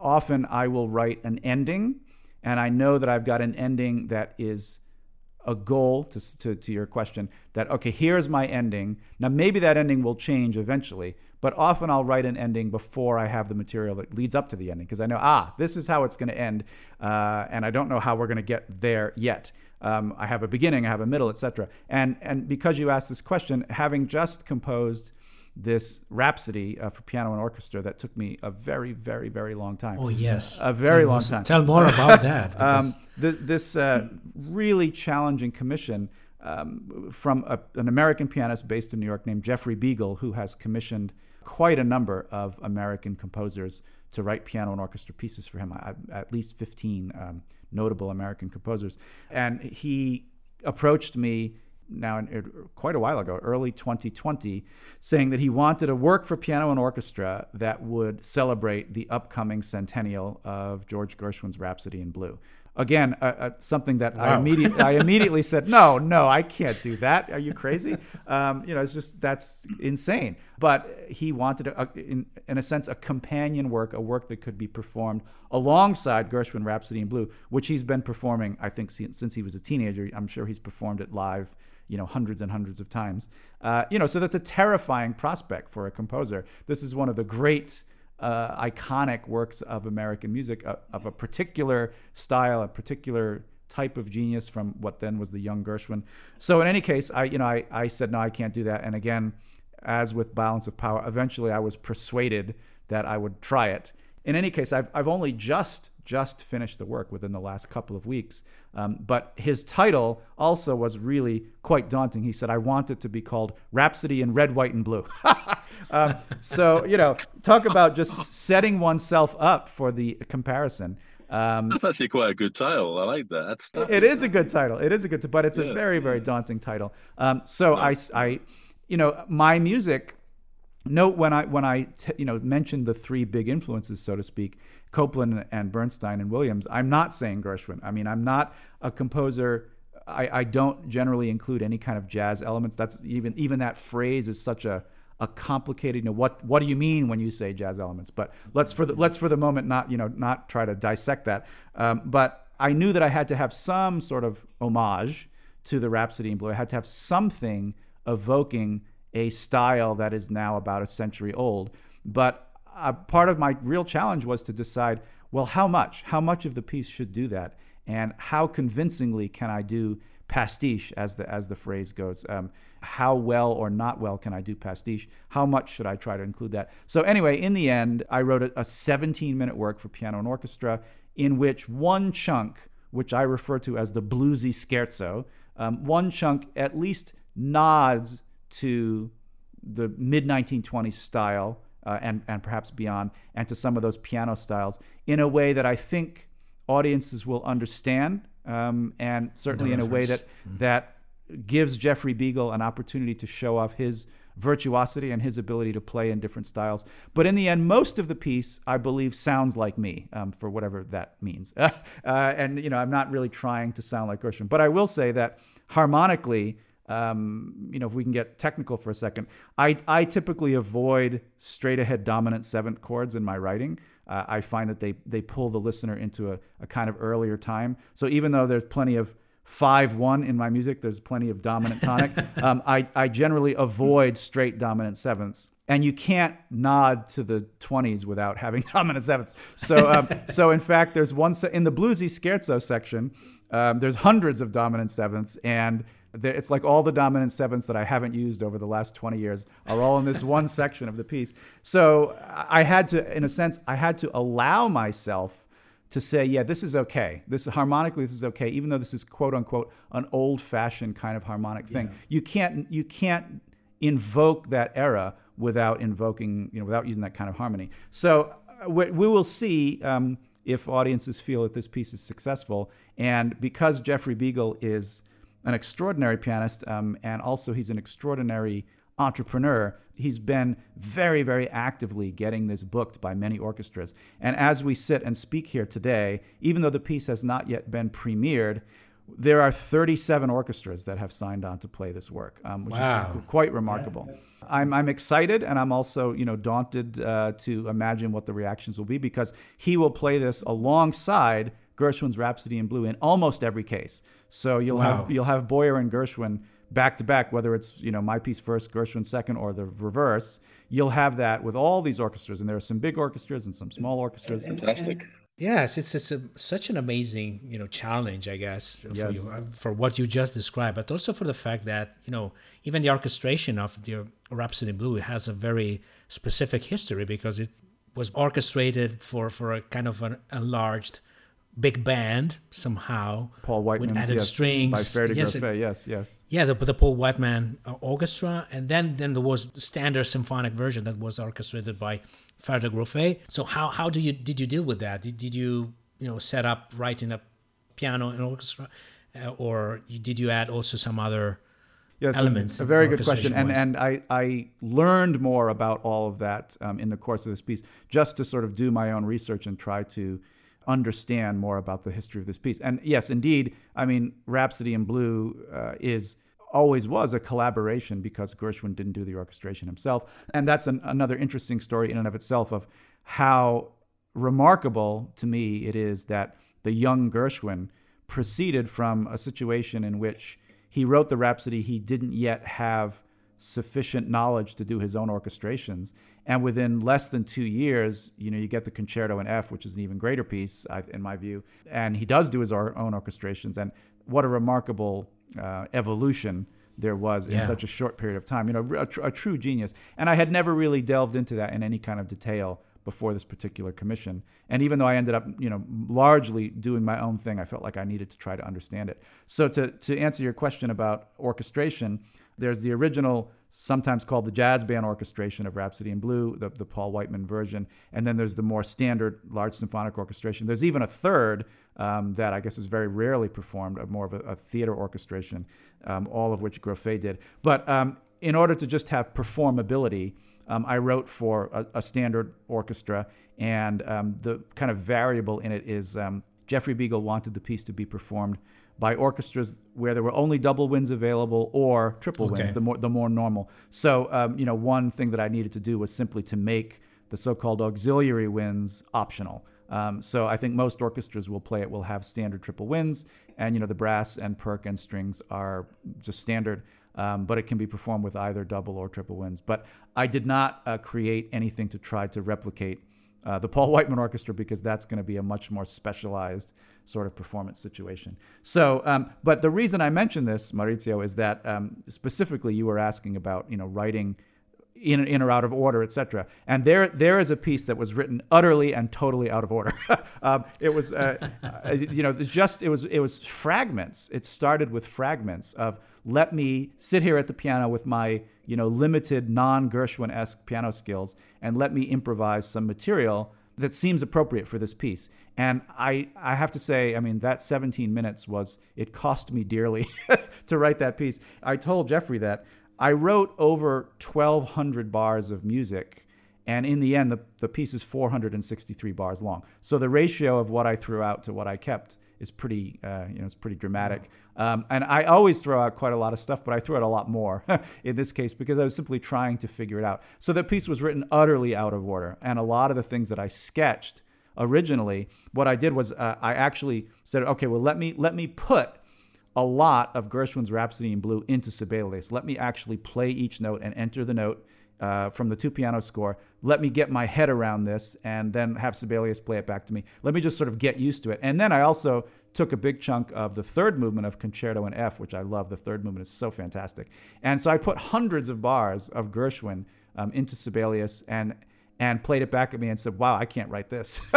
Often i will write an ending and i know that i've got an ending that is a goal to, to, to your question that, okay, here's my ending. Now, maybe that ending will change eventually, but often I'll write an ending before I have the material that leads up to the ending because I know, ah, this is how it's going to end, uh, and I don't know how we're going to get there yet. Um, I have a beginning, I have a middle, etc. And and because you asked this question, having just composed this rhapsody uh, for piano and orchestra that took me a very, very, very long time. Oh yes, a very tell long time. Tell more about that. um, th- this uh, really challenging commission um, from a, an American pianist based in New York named Jeffrey Biegel, who has commissioned quite a number of American composers to write piano and orchestra pieces for him. I, at least fifteen um, notable American composers, and he approached me now quite a while ago, early 2020, saying that he wanted a work for piano and orchestra that would celebrate the upcoming centennial of George Gershwin's Rhapsody in Blue. Again, uh, uh, something that wow. I, immediately, I immediately said, no, no, I can't do that. Are you crazy? Um, you know, it's just, that's insane. But he wanted, a, in, in a sense, a companion work, a work that could be performed alongside Gershwin Rhapsody in Blue, which he's been performing, I think, since he was a teenager. I'm sure he's performed it live you know hundreds and hundreds of times. Uh, you know, so that's a terrifying prospect for a composer. This is one of the great uh, iconic works of American music uh, of a particular style, a particular type of genius from what then was the young Gershwin. So in any case, I you know I, I said no, I can't do that. And again, as with Balance of Power, eventually I was persuaded that I would try it. In any case, I've I've only just just finished the work within the last couple of weeks. Um, but his title also was really quite daunting. He said, I want it to be called Rhapsody in Red, White, and Blue. um, so, you know, talk about just setting oneself up for the comparison. Um, That's actually quite a good title. I like that. That's, that's it is a good title. It is a good, title, but it's yeah. a very, very daunting title. Um, so I, I, you know, my music. Note when I when I t- you know mentioned the three big influences, so to speak. Copland and Bernstein and Williams, I'm not saying Gershwin. I mean, I'm not a composer. I, I don't generally include any kind of jazz elements. That's even even that phrase is such a a complicated. You know, what what do you mean when you say jazz elements? But let's for the let's for the moment not you know not try to dissect that. Um, but I knew that I had to have some sort of homage to the Rhapsody in Blue. I had to have something evoking a style that is now about a century old. But part of my real challenge was to decide well, how much? How much of the piece should do that? And how convincingly can I do pastiche, as the, as the phrase goes? Um, how well or not well can I do pastiche? How much should I try to include that? So, anyway, in the end, I wrote a, a 17 minute work for piano and orchestra in which one chunk, which I refer to as the bluesy scherzo, um, one chunk at least nods to the mid 1920s style uh, and, and perhaps beyond, and to some of those piano styles in a way that I think audiences will understand, um, and certainly in a way that mm-hmm. that gives Jeffrey Biegel an opportunity to show off his virtuosity and his ability to play in different styles. But in the end, most of the piece, I believe, sounds like me, um, for whatever that means. uh, and you know, I'm not really trying to sound like Gershwin, but I will say that harmonically, um, you know, if we can get technical for a second, I, I typically avoid straight ahead dominant seventh chords in my writing. Uh, I find that they, they pull the listener into a, a kind of earlier time. So even though there's plenty of 5 1 in my music, there's plenty of dominant tonic, um, I, I generally avoid straight dominant sevenths. And you can't nod to the 20s without having dominant sevenths. So, um, so in fact, there's one se- in the bluesy scherzo section. Um, there's hundreds of dominant sevenths, and it's like all the dominant sevenths that I haven't used over the last 20 years are all in this one section of the piece. So I had to, in a sense, I had to allow myself to say, yeah, this is okay. This harmonically, this is okay, even though this is quote unquote an old-fashioned kind of harmonic thing. Yeah. You can't you can't invoke that era without invoking, you know, without using that kind of harmony. So uh, we, we will see um, if audiences feel that this piece is successful. And because Jeffrey Biegel is an extraordinary pianist, um, and also he's an extraordinary entrepreneur. He's been very, very actively getting this booked by many orchestras. And as we sit and speak here today, even though the piece has not yet been premiered, there are 37 orchestras that have signed on to play this work, um, which wow. is quite remarkable. Yes, I'm, I'm excited and I'm also you know daunted uh, to imagine what the reactions will be because he will play this alongside Gershwin's Rhapsody in Blue in almost every case. So you'll wow. have you'll have Boyer and Gershwin back to back, whether it's you know my piece first, Gershwin second, or the reverse. You'll have that with all these orchestras, and there are some big orchestras and some small orchestras. Fantastic. Yes, it's it's a, such an amazing you know challenge, I guess, for yes. you uh, for what you just described, but also for the fact that you know even the orchestration of the Rhapsody in Blue has a very specific history because it was orchestrated for for a kind of an enlarged big band somehow. Paul Whiteman with added yes, strings. By Ferde yes, Grofé, yes, yes. Yeah, the, the Paul Whiteman uh, orchestra, and then then there was the standard symphonic version that was orchestrated by Fer de Grofé. So how how do you did you deal with that? Did, did you you know set up writing a piano and orchestra, uh, or did you add also some other yes, elements? A, a very good question, and and I I learned more about all of that um, in the course of this piece, just to sort of do my own research and try to understand more about the history of this piece. And yes, indeed, I mean, Rhapsody in Blue uh, is always was a collaboration because Gershwin didn't do the orchestration himself. And that's an, another interesting story in and of itself of how remarkable to me it is that the young Gershwin proceeded from a situation in which he wrote the Rhapsody, he didn't yet have sufficient knowledge to do his own orchestrations. And within less than two years, you know, you get the concerto in F, which is an even greater piece, in my view. And he does do his own orchestrations. And what a remarkable uh, evolution there was yeah. in such a short period of time. You know, a, tr- a, true genius. And I had never really delved into that in any kind of detail before this particular commission. And even though I ended up, you know, largely doing my own thing, I felt like I needed to try to understand it. So to to answer your question about orchestration, there's the original, sometimes called the jazz band orchestration of Rhapsody in Blue, the, the Paul Whiteman version. And then there's the more standard large symphonic orchestration. There's even a third um, that I guess is very rarely performed, more of a, a theater orchestration, um, all of which Grofé did. But um, in order to just have performability, um, I wrote for a, a standard orchestra, and um, the kind of variable in it is um, Jeffrey Biegel wanted the piece to be performed by orchestras where there were only double winds available or triple okay. winds, the more the more normal. So um, you know, one thing that I needed to do was simply to make the so-called auxiliary winds optional. Um, so I think most orchestras will play it will have standard triple winds, and you know the brass and perc and strings are just standard. Um, but it can be performed with either double or triple winds. But I did not uh, create anything to try to replicate uh, the Paul Whiteman Orchestra because that's going to be a much more specialized sort of performance situation. So, um, but the reason I mention this, Maurizio, is that um, specifically you were asking about, you know, writing in, in or out of order, etc. And there, there is a piece that was written utterly and totally out of order. um, it was, uh, uh, you know, just it was it was fragments. It started with fragments of let me sit here at the piano with my you know limited non Gershwin esque piano skills and let me improvise some material that seems appropriate for this piece. And I, I have to say, I mean, that 17 minutes was, it cost me dearly to write that piece. I told Jeffrey that I wrote over 1,200 bars of music. And in the end, the, the piece is 463 bars long. So the ratio of what I threw out to what I kept is pretty, uh, you know, it's pretty dramatic. Um, and I always throw out quite a lot of stuff, but I threw out a lot more in this case because I was simply trying to figure it out. So the piece was written utterly out of order, and a lot of the things that I sketched originally, what I did was uh, I actually said, okay, well let me let me put a lot of Gershwin's Rhapsody in Blue into Sibelius. Let me actually play each note and enter the note uh, from the two piano score. Let me get my head around this and then have Sibelius play it back to me. Let me just sort of get used to it. And then I also took a big chunk of the third movement of Concerto in F, which I love. The third movement is so fantastic. And so I put hundreds of bars of Gershwin um, into Sibelius and and played it back at me and said, "Wow, I can't write this.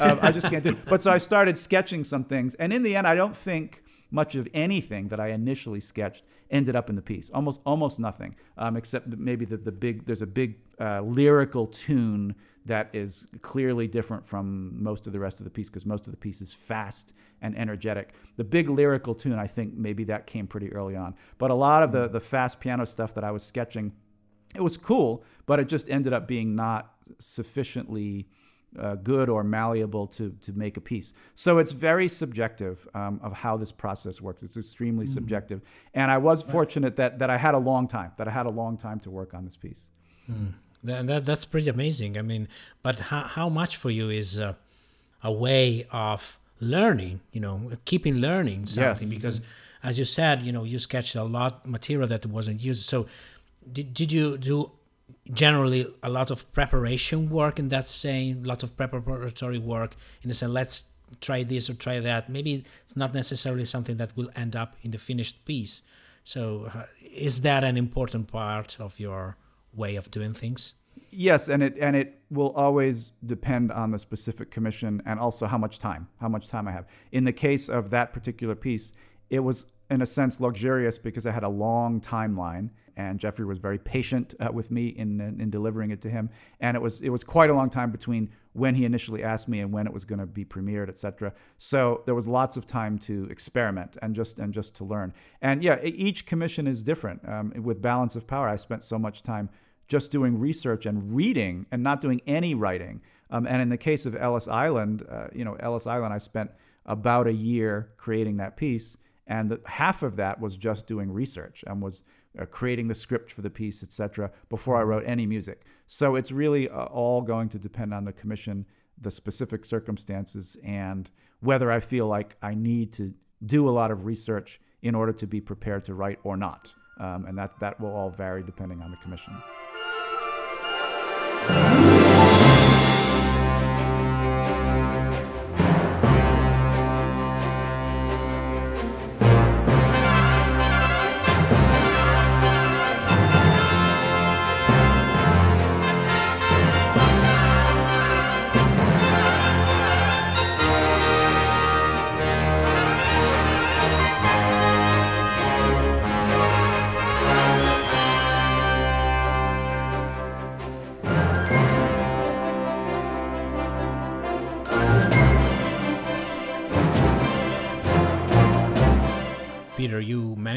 um, I just can't do it." But so I started sketching some things, and in the end, I don't think much of anything that I initially sketched ended up in the piece. Almost almost nothing, um, except maybe the, the big there's a big uh, lyrical tune that is clearly different from most of the rest of the piece because most of the piece is fast and energetic. The big lyrical tune, I think maybe that came pretty early on. But a lot of the the fast piano stuff that I was sketching, it was cool, but it just ended up being not sufficiently uh, good or malleable to to make a piece. So it's very subjective um, of how this process works. It's extremely mm-hmm. subjective, and I was fortunate that that I had a long time that I had a long time to work on this piece. Mm. That, that, that's pretty amazing. I mean, but how how much for you is uh, a way of learning? You know, keeping learning something yes. because, as you said, you know, you sketched a lot material that wasn't used. So, did did you do generally a lot of preparation work in that a lot of preparatory work in the sense, let's try this or try that. Maybe it's not necessarily something that will end up in the finished piece. So, uh, is that an important part of your way of doing things? Yes, and it and it will always depend on the specific commission and also how much time, how much time I have. In the case of that particular piece, it was in a sense luxurious because I had a long timeline and Jeffrey was very patient uh, with me in, in, in delivering it to him. And it was it was quite a long time between when he initially asked me and when it was going to be premiered, etc. So there was lots of time to experiment and just and just to learn. And yeah, each commission is different. Um, with Balance of Power, I spent so much time just doing research and reading and not doing any writing. Um, and in the case of Ellis Island, uh, you know, Ellis Island, I spent about a year creating that piece, and half of that was just doing research and was creating the script for the piece, etc., before I mm-hmm. wrote any music. So it's really uh, all going to depend on the commission, the specific circumstances, and whether I feel like I need to do a lot of research in order to be prepared to write or not. Um, and that, that will all vary depending on the commission.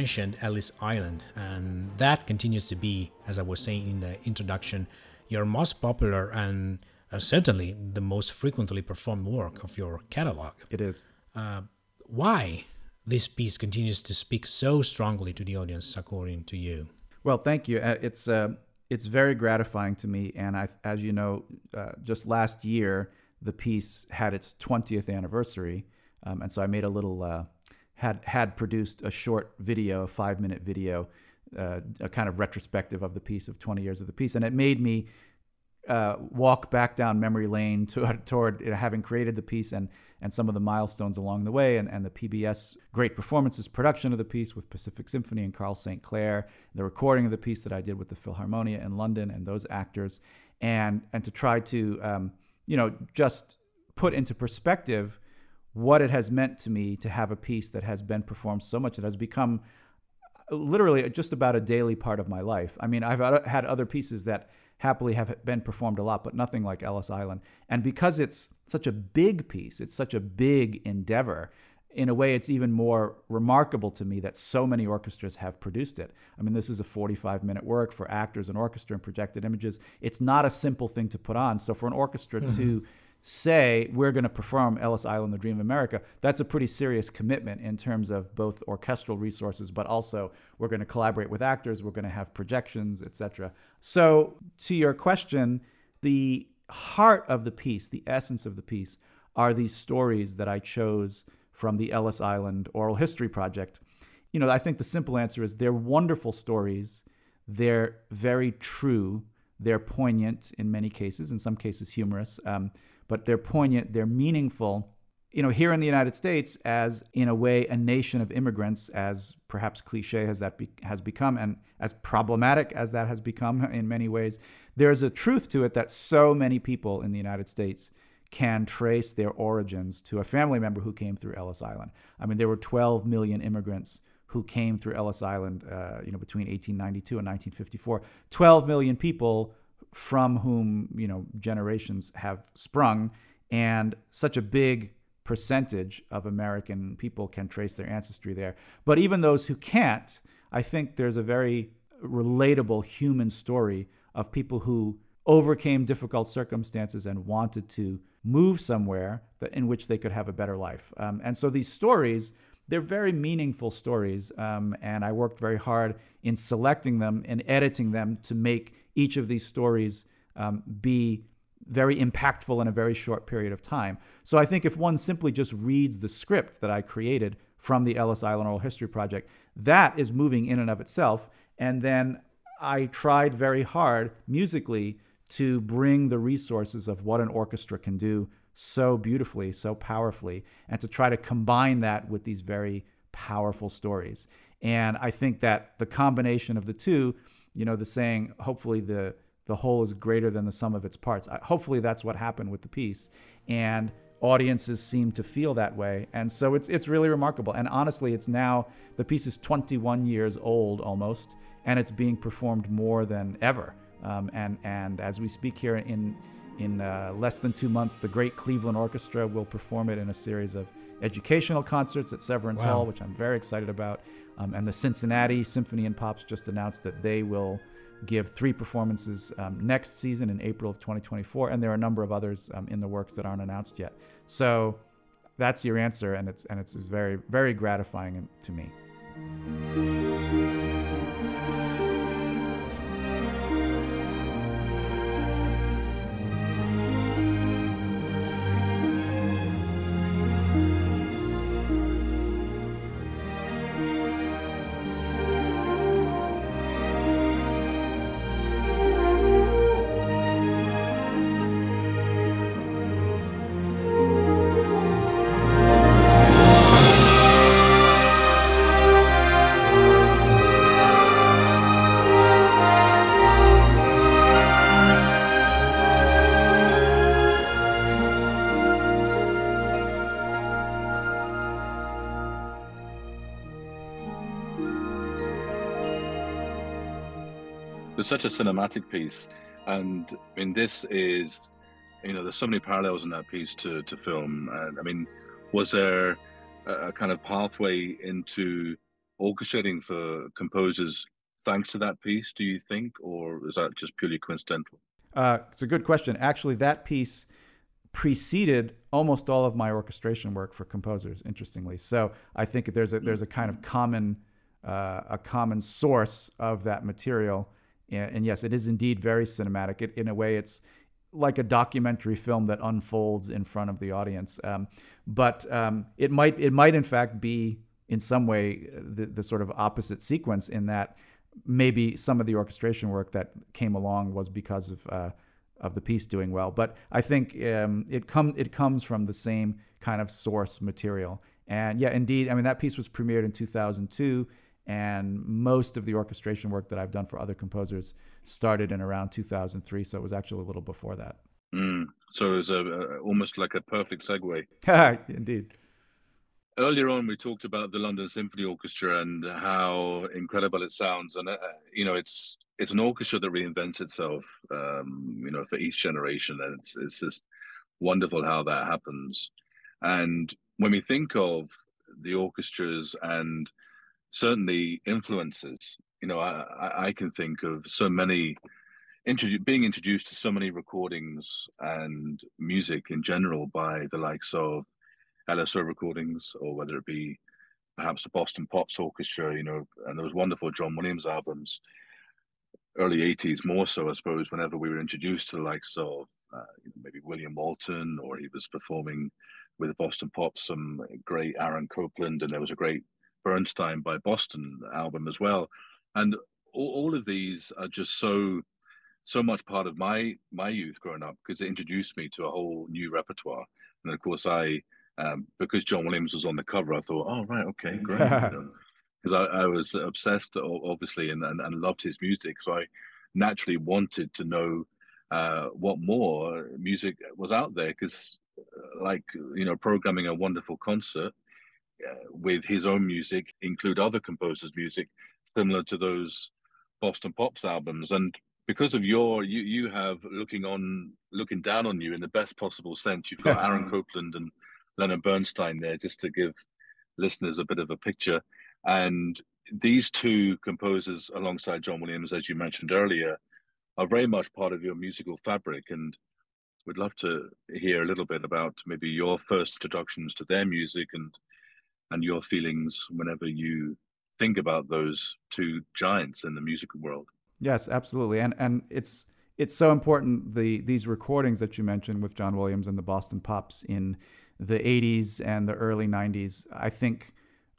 Mentioned Ellis Island, and that continues to be, as I was saying in the introduction, your most popular and uh, certainly the most frequently performed work of your catalog. It is. Uh, why this piece continues to speak so strongly to the audience, according to you? Well, thank you. Uh, it's uh, it's very gratifying to me, and I, as you know, uh, just last year the piece had its 20th anniversary, um, and so I made a little uh, had had produced a short video, a five minute video, uh, a kind of retrospective of the piece of 20 years of the piece, and it made me uh, walk back down memory lane to, toward you know, having created the piece and and some of the milestones along the way, and, and the PBS great performances production of the piece with Pacific Symphony and Carl St. Clair, the recording of the piece that I did with the Philharmonia in London and those actors, and and to try to um, you know just put into perspective what it has meant to me to have a piece that has been performed so much that has become literally just about a daily part of my life. I mean, I've had other pieces that happily have been performed a lot, but nothing like Ellis Island. And because it's such a big piece, it's such a big endeavor. In a way, it's even more remarkable to me that so many orchestras have produced it. I mean, this is a 45 minute work for actors and orchestra and projected images. It's not a simple thing to put on. So, for an orchestra mm-hmm. to say we're going to perform Ellis Island, The Dream of America, that's a pretty serious commitment in terms of both orchestral resources, but also we're going to collaborate with actors, we're going to have projections, etc. So, to your question, the heart of the piece, the essence of the piece, are these stories that I chose from the Ellis Island Oral History Project. You know, I think the simple answer is they're wonderful stories. They're very true. They're poignant in many cases, in some cases humorous, um, but they're poignant, they're meaningful. You know, here in the United States, as in a way a nation of immigrants, as perhaps cliche as that be- has become, and as problematic as that has become in many ways, there's a truth to it that so many people in the United States can trace their origins to a family member who came through Ellis Island. I mean, there were 12 million immigrants who came through Ellis Island, uh, you know, between 1892 and 1954. 12 million people from whom, you know, generations have sprung, and such a big percentage of American people can trace their ancestry there. But even those who can't, I think there's a very relatable human story of people who overcame difficult circumstances and wanted to move somewhere that, in which they could have a better life. Um, and so these stories they're very meaningful stories, um, and I worked very hard in selecting them and editing them to make each of these stories um, be very impactful in a very short period of time. So I think if one simply just reads the script that I created from the Ellis Island Oral History Project, that is moving in and of itself. And then I tried very hard musically to bring the resources of what an orchestra can do so beautifully, so powerfully, and to try to combine that with these very powerful stories. And I think that the combination of the two, you know, the saying, hopefully the the whole is greater than the sum of its parts. Hopefully that's what happened with the piece. And audiences seem to feel that way. And so it's it's really remarkable. And honestly, it's now the piece is 21 years old almost, and it's being performed more than ever. Um, and and as we speak here in in uh, less than two months, the Great Cleveland Orchestra will perform it in a series of educational concerts at Severance wow. Hall, which I'm very excited about. Um, and the Cincinnati Symphony and Pops just announced that they will give three performances um, next season in April of 2024, and there are a number of others um, in the works that aren't announced yet. So that's your answer, and it's and it's very very gratifying to me. Such a cinematic piece, and I mean, this is, you know, there's so many parallels in that piece to to film. And I mean, was there a, a kind of pathway into orchestrating for composers thanks to that piece? Do you think, or is that just purely coincidental? Uh, it's a good question. Actually, that piece preceded almost all of my orchestration work for composers. Interestingly, so I think there's a there's a kind of common uh, a common source of that material and, and yes, it is indeed very cinematic. It, in a way, it's like a documentary film that unfolds in front of the audience. Um, but um, it might it might in fact be in some way the, the sort of opposite sequence in that maybe some of the orchestration work that came along was because of uh, of the piece doing well. But I think um, it come it comes from the same kind of source material. And yeah, indeed, I mean that piece was premiered in 2002 and most of the orchestration work that I've done for other composers started in around 2003. So it was actually a little before that. Mm. So it was a, a, almost like a perfect segue. Indeed. Earlier on, we talked about the London Symphony Orchestra and how incredible it sounds, and uh, you know, it's it's an orchestra that reinvents itself, um, you know, for each generation, and it's it's just wonderful how that happens. And when we think of the orchestras and certainly influences. You know, I, I can think of so many introdu- being introduced to so many recordings and music in general by the likes of LSO recordings, or whether it be perhaps the Boston Pops Orchestra, you know, and those wonderful John Williams albums, early 80s more so, I suppose, whenever we were introduced to the likes of uh, maybe William Walton, or he was performing with the Boston Pops, some great Aaron Copland, and there was a great Bernstein by Boston album as well. And all, all of these are just so so much part of my my youth growing up because it introduced me to a whole new repertoire. And of course, I um, because John Williams was on the cover, I thought, oh right, okay, great, because you know, I, I, was obsessed, obviously, and, and, and loved his music. So I naturally wanted to know uh, what more music was out there because, uh, like you know, programming a wonderful concert Uh, with his own music, include other composers' music similar to those Boston Pops albums, and because of your you you have looking on looking down on you in the best possible sense. You've got Aaron Copland and Leonard Bernstein there, just to give listeners a bit of a picture. And these two composers, alongside John Williams, as you mentioned earlier, are very much part of your musical fabric. And we'd love to hear a little bit about maybe your first introductions to their music and and your feelings whenever you think about those two giants in the musical world. Yes, absolutely, and and it's it's so important the these recordings that you mentioned with John Williams and the Boston Pops in the 80s and the early 90s. I think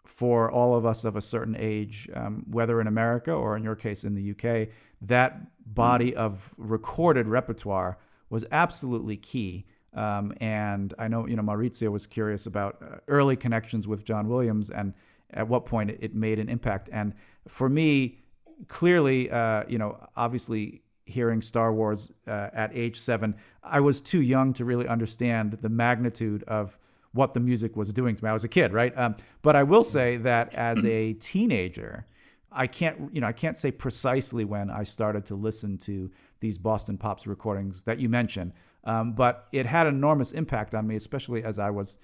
for all of us of a certain age, um, whether in America or in your case in the UK, that body of recorded repertoire was absolutely key. Um, and I know you know Maurizio was curious about uh, early connections with John Williams and at what point it, it made an impact. And for me, clearly, uh, you know, obviously hearing Star Wars uh, at age seven, I was too young to really understand the magnitude of what the music was doing to me. I was a kid, right? Um, but I will say that as a teenager, I can't, you know, I can't say precisely when I started to listen to these Boston Pops recordings that you mentioned, um, but it had enormous impact on me, especially as I was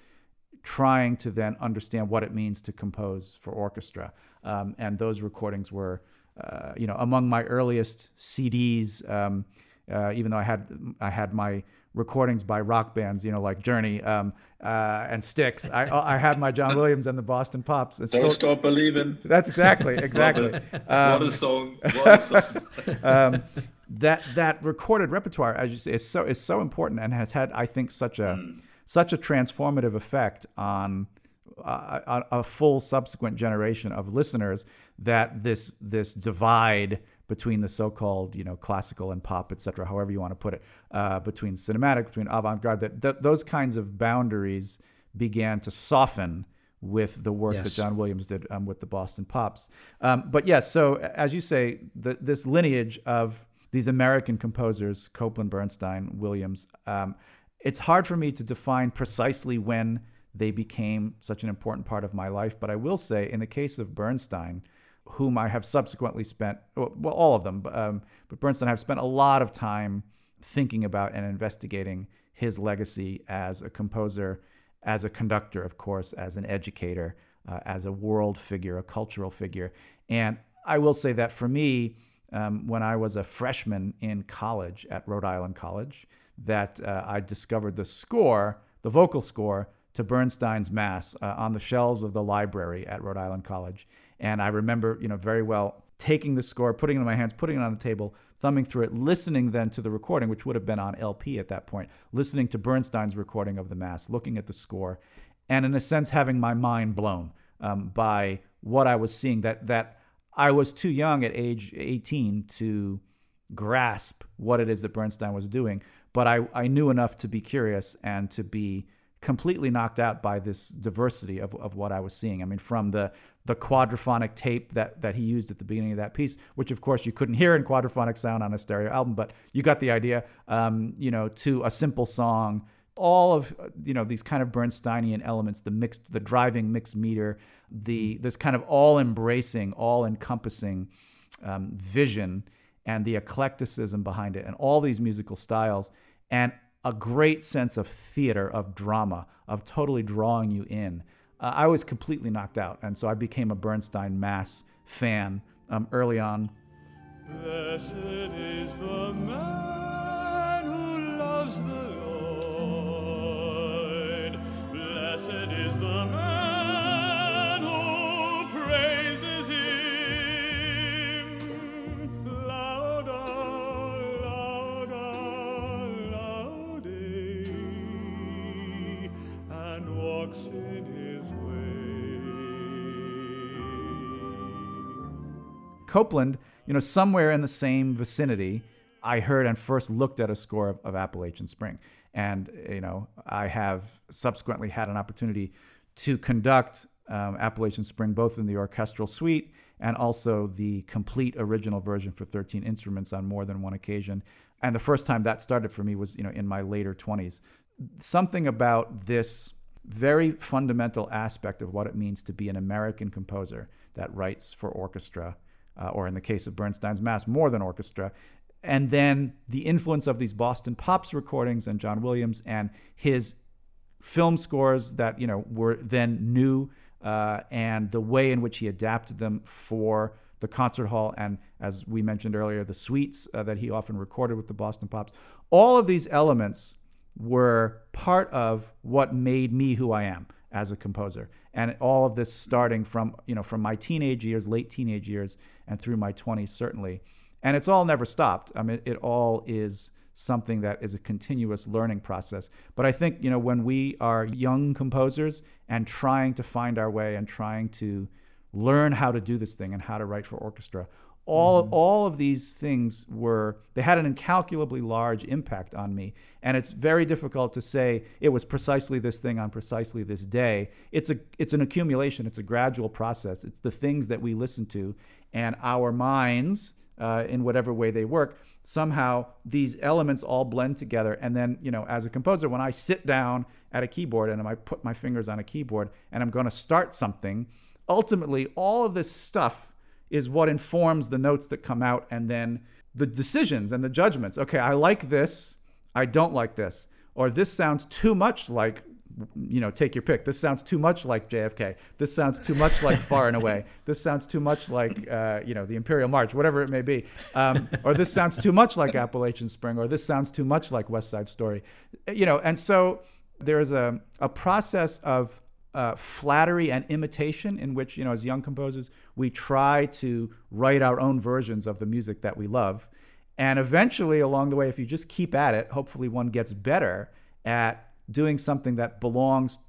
trying to then understand what it means to compose for orchestra. Um, and those recordings were uh, you know, among my earliest CDs, um, uh, even though I had I had my recordings by rock bands, you know, like Journey um, uh, and Styx. I, I had my John Williams and the Boston Pops. Don't still, stop believing. That's exactly, exactly. Um, what a song! What a song. um, that that recorded repertoire, as you say, is so is so important and has had, I think, such a mm. such a transformative effect on a, a, full subsequent generation of listeners that this this divide between the so-called you know classical and pop etc however you want to put it uh, between cinematic between avant-garde that, that those kinds of boundaries began to soften with the work yes. that John Williams did um, with the Boston Pops. Um, but yes, so as you say, the, this lineage of these American composers, Copland, Bernstein, Williams, um, it's hard for me to define precisely when they became such an important part of my life. But I will say, in the case of Bernstein, whom I have subsequently spent, well, all of them, um, but Bernstein, I've spent a lot of time thinking about and investigating his legacy as a composer, as a conductor, of course, as an educator, uh, as a world figure, a cultural figure. And I will say that for me, um, when I was a freshman in college at Rhode Island College, that uh, I discovered the score, the vocal score to Bernstein's Mass uh, on the shelves of the library at Rhode Island College. And I remember, you know, very well taking the score, putting it in my hands, putting it on the table, thumbing through it, listening then to the recording, which would have been on LP at that point, listening to Bernstein's recording of the Mass, looking at the score, and in a sense having my mind blown um, by what I was seeing. That that I was too young at age 18 to grasp what it is that Bernstein was doing, but I, I knew enough to be curious and to be completely knocked out by this diversity of, of what I was seeing. I mean, from the the quadraphonic tape that that he used at the beginning of that piece, which of course you couldn't hear in quadraphonic sound on a stereo album, but you got the idea. Um, you know, to a simple song, all of you know these kind of Bernsteinian elements, the mixed, the driving mixed meter, the this kind of all embracing, all encompassing um, vision, and the eclecticism behind it, and all these musical styles, and a great sense of theater, of drama, of totally drawing you in. Uh, I was completely knocked out, and so I became a Bernstein Mass fan um, early on. Blessed is the man who loves the Blessed is the man who praises him. And walks in his way. Copland, you know, somewhere in the same vicinity, I heard and first looked at a score of, of Appalachian Spring. And, you know, I have subsequently had an opportunity to conduct um, Appalachian Spring both in the orchestral suite and also the complete original version for 13 instruments on more than one occasion. And the first time that started for me was, you know, in my later 20s. Something about this very fundamental aspect of what it means to be an American composer that writes for orchestra, uh, or in the case of Bernstein's Mass, more than orchestra. And then the influence of these Boston Pops recordings and John Williams and his film scores that you know were then new, uh, and the way in which he adapted them for the concert hall, and as we mentioned earlier, the suites uh, that he often recorded with the Boston Pops. All of these elements were part of what made me who I am as a composer. And all of this starting from, you know, from my teenage years, late teenage years, and through my 20s, certainly. And it's all never stopped. I mean, it all is something that is a continuous learning process. But I think, you know, when we are young composers and trying to find our way and trying to learn how to do this thing and how to write for orchestra, all mm-hmm. all of these things were they had an incalculably large impact on me and it's very difficult to say it was precisely this thing on precisely this day it's a it's an accumulation it's a gradual process it's the things that we listen to and our minds uh, in whatever way they work somehow these elements all blend together and then you know as a composer when i sit down at a keyboard and i put my fingers on a keyboard and i'm going to start something ultimately all of this stuff is what informs the notes that come out and then the decisions and the judgments. Okay, I like this, I don't like this. Or this sounds too much like, you know, take your pick. This sounds too much like JFK. This sounds too much like Far and Away. This sounds too much like, uh, you know, the Imperial March, whatever it may be. Um, or this sounds too much like Appalachian Spring, or this sounds too much like West Side Story. You know, and so there's a, a process of uh, flattery and imitation, in which, you know, as young composers, we try to write our own versions of the music that we love. And eventually, along the way, if you just keep at it, hopefully one gets better at doing something that belongs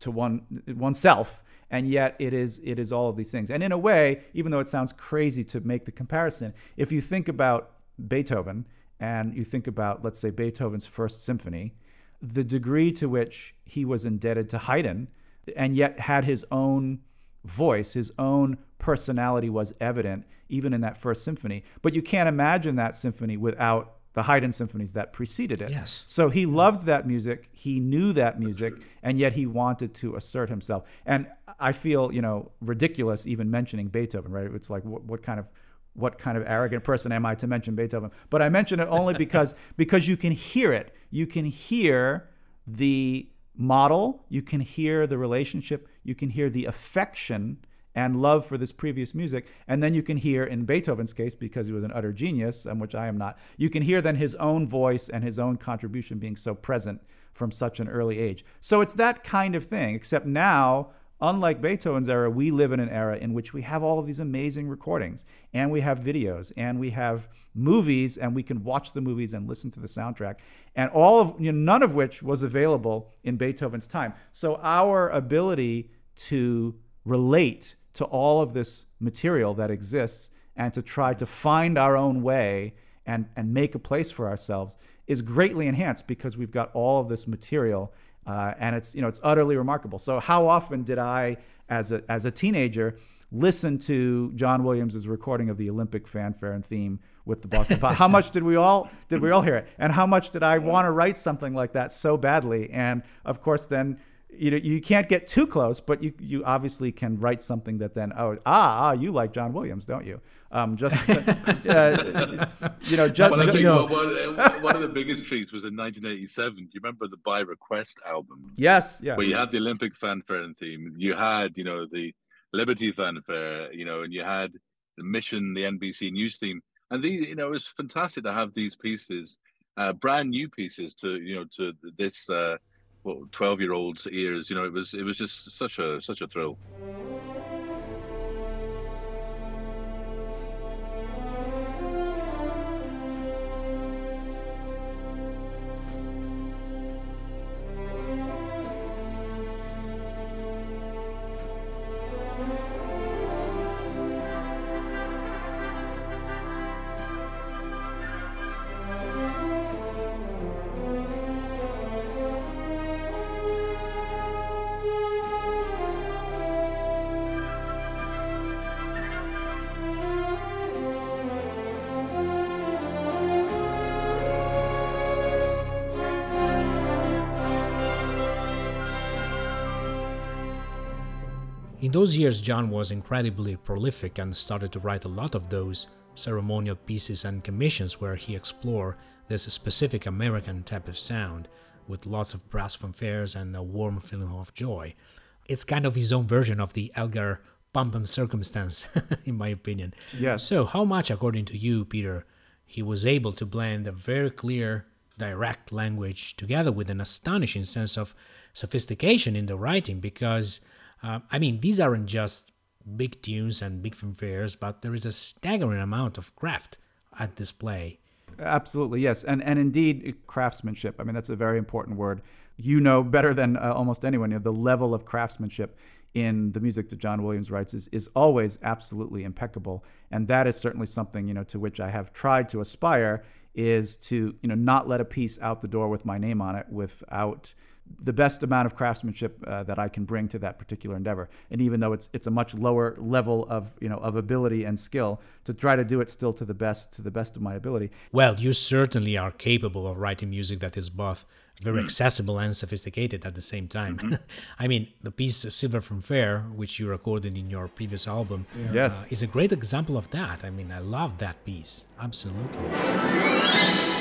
to one oneself. And yet, it is it is all of these things. And in a way, even though it sounds crazy to make the comparison, if you think about Beethoven and you think about, let's say, Beethoven's First Symphony, the degree to which he was indebted to Haydn and yet had his own voice, his own personality was evident even in that first symphony. But you can't imagine that symphony without the Haydn symphonies that preceded it. Yes. So he loved that music, he knew that music, and yet he wanted to assert himself. And I feel, you know, ridiculous even mentioning Beethoven, right? It's like what, what kind of what kind of arrogant person am I to mention Beethoven? But I mention it only because because you can hear it. You can hear the model, you can hear the relationship, you can hear the affection and love for this previous music. And then you can hear, in Beethoven's case, because he was an utter genius, and which I am not, you can hear then his own voice and his own contribution being so present from such an early age. So it's that kind of thing, except now unlike Beethoven's era, we live in an era in which we have all of these amazing recordings and we have videos and we have movies and we can watch the movies and listen to the soundtrack and all of you know, none of which was available in Beethoven's time. So our ability to relate to all of this material that exists and to try to find our own way and, and make a place for ourselves is greatly enhanced because we've got all of this material uh, and it's you know it's utterly remarkable. So how often did I, as a as a teenager, listen to John Williams's recording of the Olympic fanfare and theme with the Boston Pops? how much did we all did we all hear it? And how much did I want to write something like that so badly? And of course, then you know you can't get too close, but you you obviously can write something that then oh ah, ah you like John Williams, don't you? Um, just uh, you know, just, well, just you know. one, one, of the biggest treats was in 1987. Do you remember the By Request album? Yes, yeah. Where you had the Olympic fanfare and theme. You had you know the Liberty fanfare, you know, and you had the Mission, the NBC News theme. and these you know it was fantastic to have these pieces, uh, brand new pieces to you know to this uh, what twelve year old's ears. You know, it was it was just such a such a thrill. Those years, John was incredibly prolific and started to write a lot of those ceremonial pieces and commissions where he explored this specific American type of sound with lots of brass fanfares and a warm feeling of joy. It's kind of his own version of the Elgar Pomp and circumstance, in my opinion. Yes. So, how much, according to you, Peter, he was able to blend a very clear, direct language together with an astonishing sense of sophistication in the writing? Because uh, I mean, these aren't just big tunes and big fanfares, but there is a staggering amount of craft at display. Absolutely, yes, and and indeed craftsmanship. I mean, that's a very important word. You know better than uh, almost anyone. You know, the level of craftsmanship in the music that John Williams writes is is always absolutely impeccable, and that is certainly something you know to which I have tried to aspire is to you know not let a piece out the door with my name on it without the best amount of craftsmanship uh, that I can bring to that particular endeavor. And even though it's it's a much lower level of you know of ability and skill, to try to do it still to the best to the best of my ability. Well, you certainly are capable of writing music that is both very accessible and sophisticated at the same time. I mean, the piece "Silver Fanfare," which you recorded in your previous album, Yes. uh, is a great example of that. I mean, I love that piece absolutely.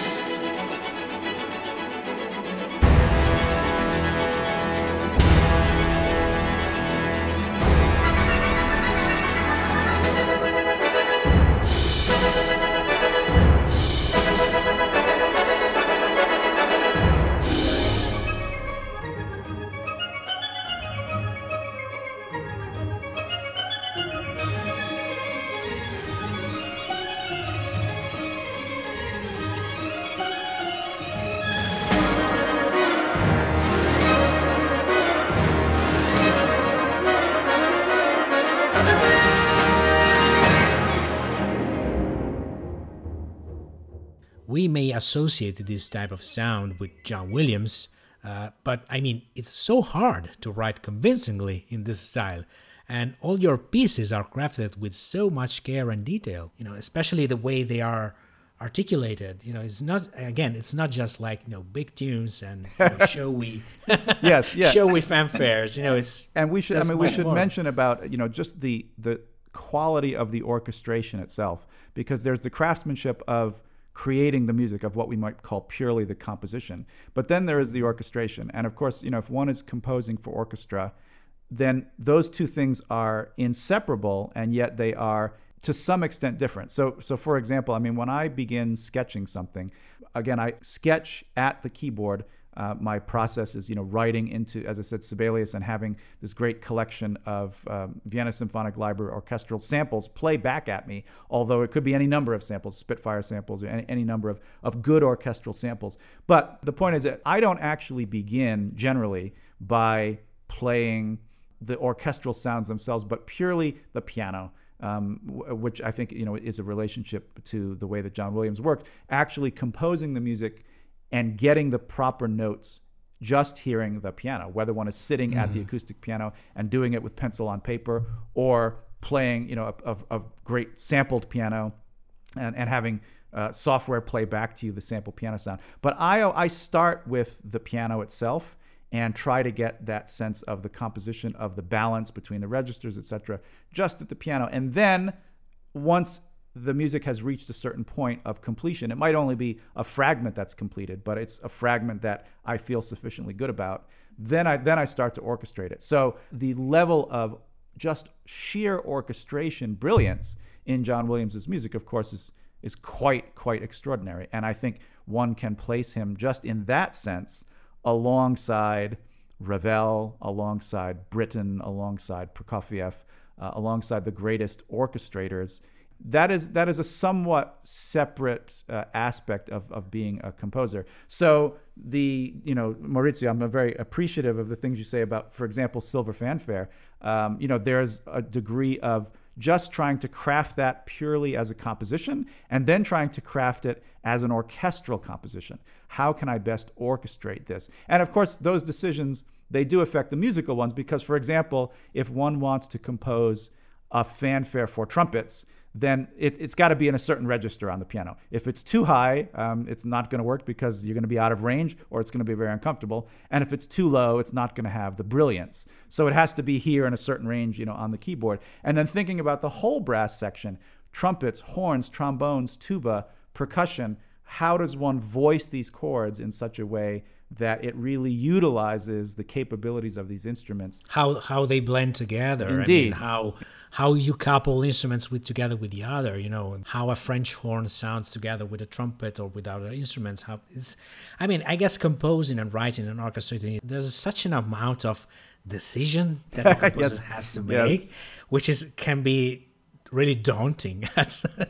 We may associate this type of sound with John Williams, uh, but I mean, it's so hard to write convincingly in this style. And all your pieces are crafted with so much care and detail, you know, especially the way they are articulated. You know, it's not, again, it's not just like, you know, big tunes and you know, showy, Yes, yeah. showy fanfares. You know, it's, and we should i mean we should more. mention about you know just the the quality of the orchestration itself because there's the craftsmanship of creating the music of what we might call purely the composition but then there is the orchestration and of course you know if one is composing for orchestra then those two things are inseparable and yet they are to some extent different. So so for example, I mean when I begin sketching something, again I sketch at the keyboard. Uh, my process is, you know, writing into, as I said, Sibelius and having this great collection of um, Vienna Symphonic Library orchestral samples play back at me. Although it could be any number of samples, Spitfire samples, or any, any number of, of good orchestral samples. But the point is that I don't actually begin generally by playing the orchestral sounds themselves, but purely the piano. Um, which I think you know is a relationship to the way that John Williams worked. Actually, composing the music and getting the proper notes, just hearing the piano, whether one is sitting at the acoustic piano and doing it with pencil on paper, or playing you know a, a, a great sampled piano and, and having uh, software play back to you the sample piano sound. But I I start with the piano itself and try to get that sense of the composition of the balance between the registers, etc., just at the piano. And then once the music has reached a certain point of completion, it might only be a fragment that's completed, but it's a fragment that I feel sufficiently good about. Then I then I start to orchestrate it. So the level of just sheer orchestration brilliance in John Williams's music, of course, is is quite quite extraordinary. And I think one can place him just in that sense alongside Ravel, alongside Britten, alongside Prokofiev, uh, alongside the greatest orchestrators. That is that is a somewhat separate uh, aspect of, of being a composer. So the you know Maurizio, I'm very appreciative of the things you say about, for example, Silver Fanfare. Um, you know, there's a degree of just trying to craft that purely as a composition and then trying to craft it as an orchestral composition. How can I best orchestrate this? And of course, those decisions they do affect the musical ones because, for example, if one wants to compose a fanfare for trumpets, then it, has got to be in a certain register on the piano. If it's too high, um, it's not going to work because you're going to be out of range or it's going to be very uncomfortable. And if it's too low, it's not going to have the brilliance. So it has to be here in a certain range, you know, on the keyboard. And then thinking about the whole brass section, trumpets, horns, trombones, tuba, percussion, how does one voice these chords in such a way that it really utilizes the capabilities of these instruments. How how they blend together. Indeed. I mean, how how you couple instruments with together with the other. You know how a French horn sounds together with a trumpet or with other instruments. How it's. I mean, I guess composing and writing and orchestrating. There's such an amount of decision that the composer Yes. has to Yes. make, which is can be really daunting.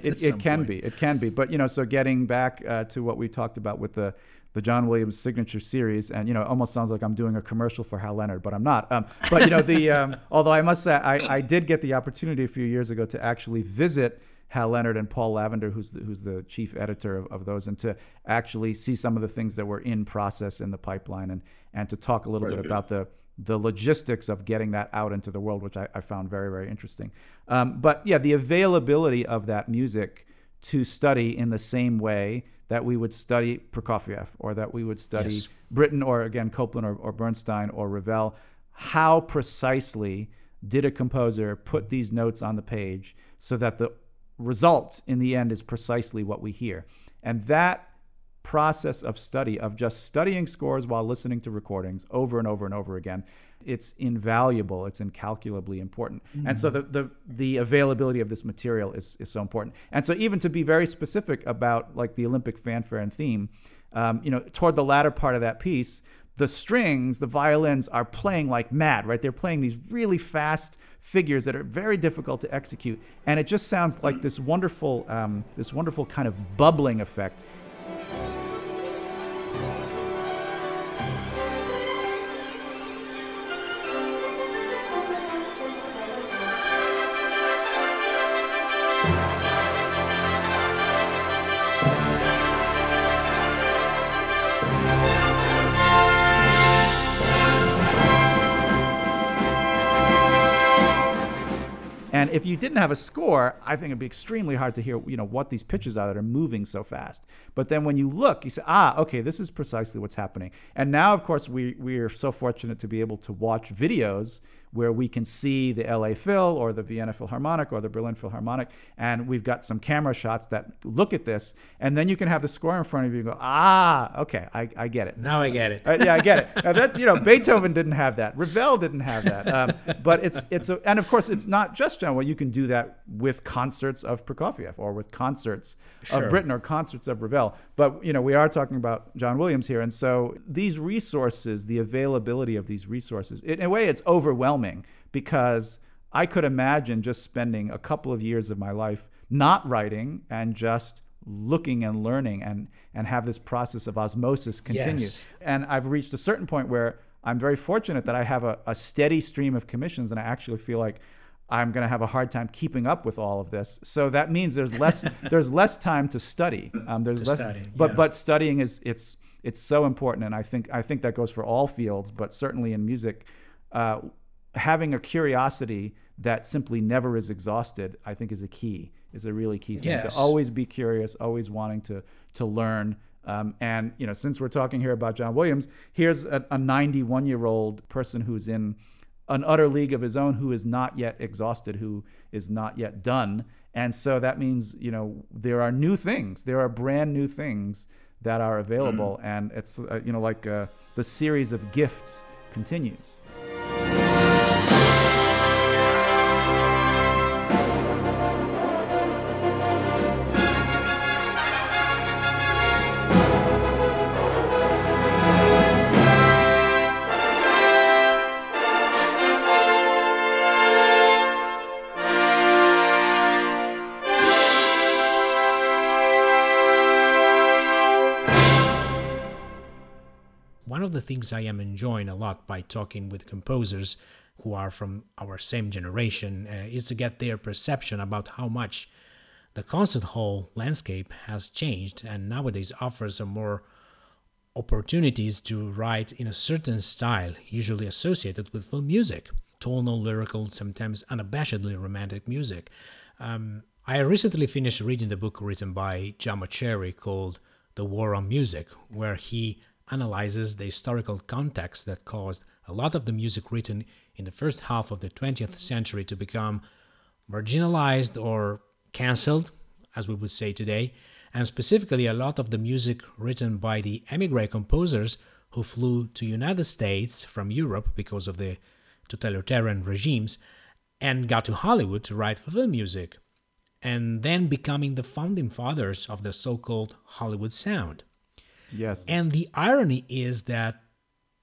It, it can point. be it can be but you know so getting back uh, to what we talked about with the the John Williams signature series and you know it almost sounds like I'm doing a commercial for Hal Leonard but I'm not um, but you know the um, although I must say I, I did get the opportunity a few years ago to actually visit Hal Leonard and Paul Lavender who's the, who's the chief editor of, of those and to actually see some of the things that were in process in the pipeline and and to talk a little Very bit about the the logistics of getting that out into the world, which I, I found very, very interesting. Um, but yeah, the availability of that music to study in the same way that we would study Prokofiev or that we would study Yes. Britten or again Copland or, or Bernstein or Ravel. How precisely did a composer put these notes on the page so that the result in the end is precisely what we hear? And that process of study of just studying scores while listening to recordings over and over and over again it's invaluable it's incalculably important. And so the, the the availability of this material is is so important. And so even to be very specific about like the olympic fanfare and theme um, you know toward the latter part of that piece the strings the violins are playing like mad right? They're playing these really fast figures that are very difficult to execute. And it just sounds like this wonderful um, this wonderful kind of bubbling effect if you didn't have a score, I think it'd be extremely hard to hear, you know, what these pitches are that are moving so fast. But then when you look, you say, ah, okay, this is precisely what's happening. And now, of course, we we are so fortunate to be able to watch videos where we can see the LA Phil or the Vienna Philharmonic or the Berlin Philharmonic, and we've got some camera shots that look at this, and then you can have the score in front of you and go, ah, okay, I, I get it. Now I get it. Uh, yeah, I get it. Now that you know, Beethoven didn't have that. Ravel didn't have that. Um, but it's it's a, and of course it's not just John. Well, you can do that with concerts of Prokofiev or with concerts Sure. of Britten or concerts of Ravel. But you know, we are talking about John Williams here, and so these resources, the availability of these resources, in a way, it's overwhelming because I could imagine just spending a couple of years of my life not writing and just looking and learning and and have this process of osmosis continue. Yes. And I've reached a certain point where I'm very fortunate that I have a, a steady stream of commissions and I actually feel like I'm going to have a hard time keeping up with all of this. So that means there's less there's less time to study. Um, there's To less, study, but yeah. but studying is it's it's so important, and I think I think that goes for all fields, but certainly in music, uh, having a curiosity that simply never is exhausted, I think is a key, is a really key thing Yes. to always be curious, always wanting to to learn. Um, and you know, since we're talking here about John Williams, here's a, a 91 year old person who's in an utter league of his own, who is not yet exhausted, who is not yet done. And so that means you know there are new things, there are brand new things that are available, and it's uh, you know like uh, the series of gifts continues. Of the things I am enjoying a lot by talking with composers who are from our same generation uh, is to get their perception about how much the concert hall landscape has changed and nowadays offers a more opportunities to write in a certain style, usually associated with film music, tonal, lyrical, sometimes unabashedly romantic music. Um, I recently finished reading the book written by John Mauceri called The War on Music, where he analyzes the historical context that caused a lot of the music written in the first half of the 20th century to become marginalized or cancelled, as we would say today, and specifically a lot of the music written by the emigre composers who flew to United States from Europe because of the totalitarian regimes and got to Hollywood to write film music, and then becoming the founding fathers of the so-called Hollywood sound. Yes. And the irony is that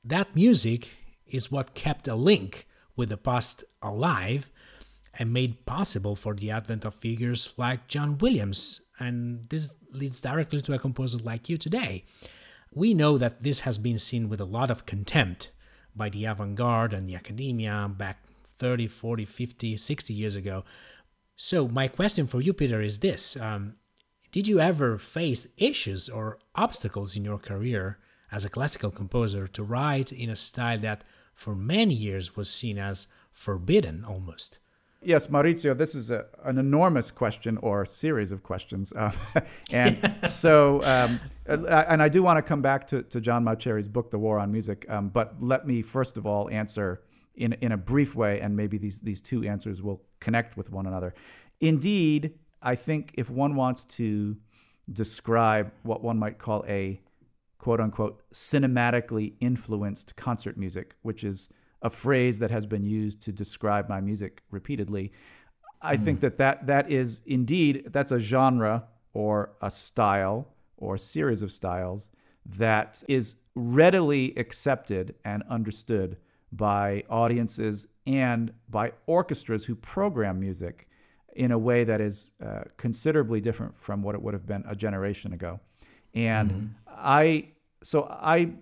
that music is what kept a link with the past alive and made possible for the advent of figures like John Williams. And this leads directly to a composer like you today. We know that this has been seen with a lot of contempt by the avant garde and the academia back 30, 40, 50, 60 years ago. So, my question for you, Peter, is this um, Did you ever face issues or obstacles in your career as a classical composer to write in a style that for many years was seen as forbidden almost? Yes, Maurizio, this is a, an enormous question or series of questions. Uh, and so, um, and I do want to come back to, to John Mauceri's book, The War on Music. Um, but let me first of all answer in, in a brief way, and maybe these, these two answers will connect with one another. Indeed, I think if one wants to describe what one might call a quote unquote cinematically influenced concert music, which is a phrase that has been used to describe my music repeatedly. I mm. think that, that that is indeed that's a genre or a style or a series of styles that is readily accepted and understood by audiences and by orchestras who program music in a way that is uh, considerably different from what it would have been a generation ago. And mm-hmm. I so I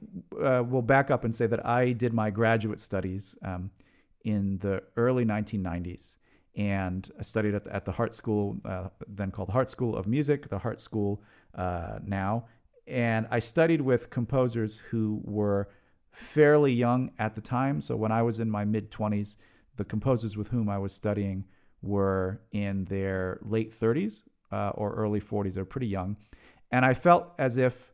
uh, will back up and say that I did my graduate studies um, in the early 1990s. And I studied at the, at the Hartt School, uh, then called the Hartt School of Music, the Hartt School uh, now. And I studied with composers who were fairly young at the time. So when I was in my mid 20s, the composers with whom I was studying were in their late 30s uh, or early 40s. They're pretty young. And I felt as if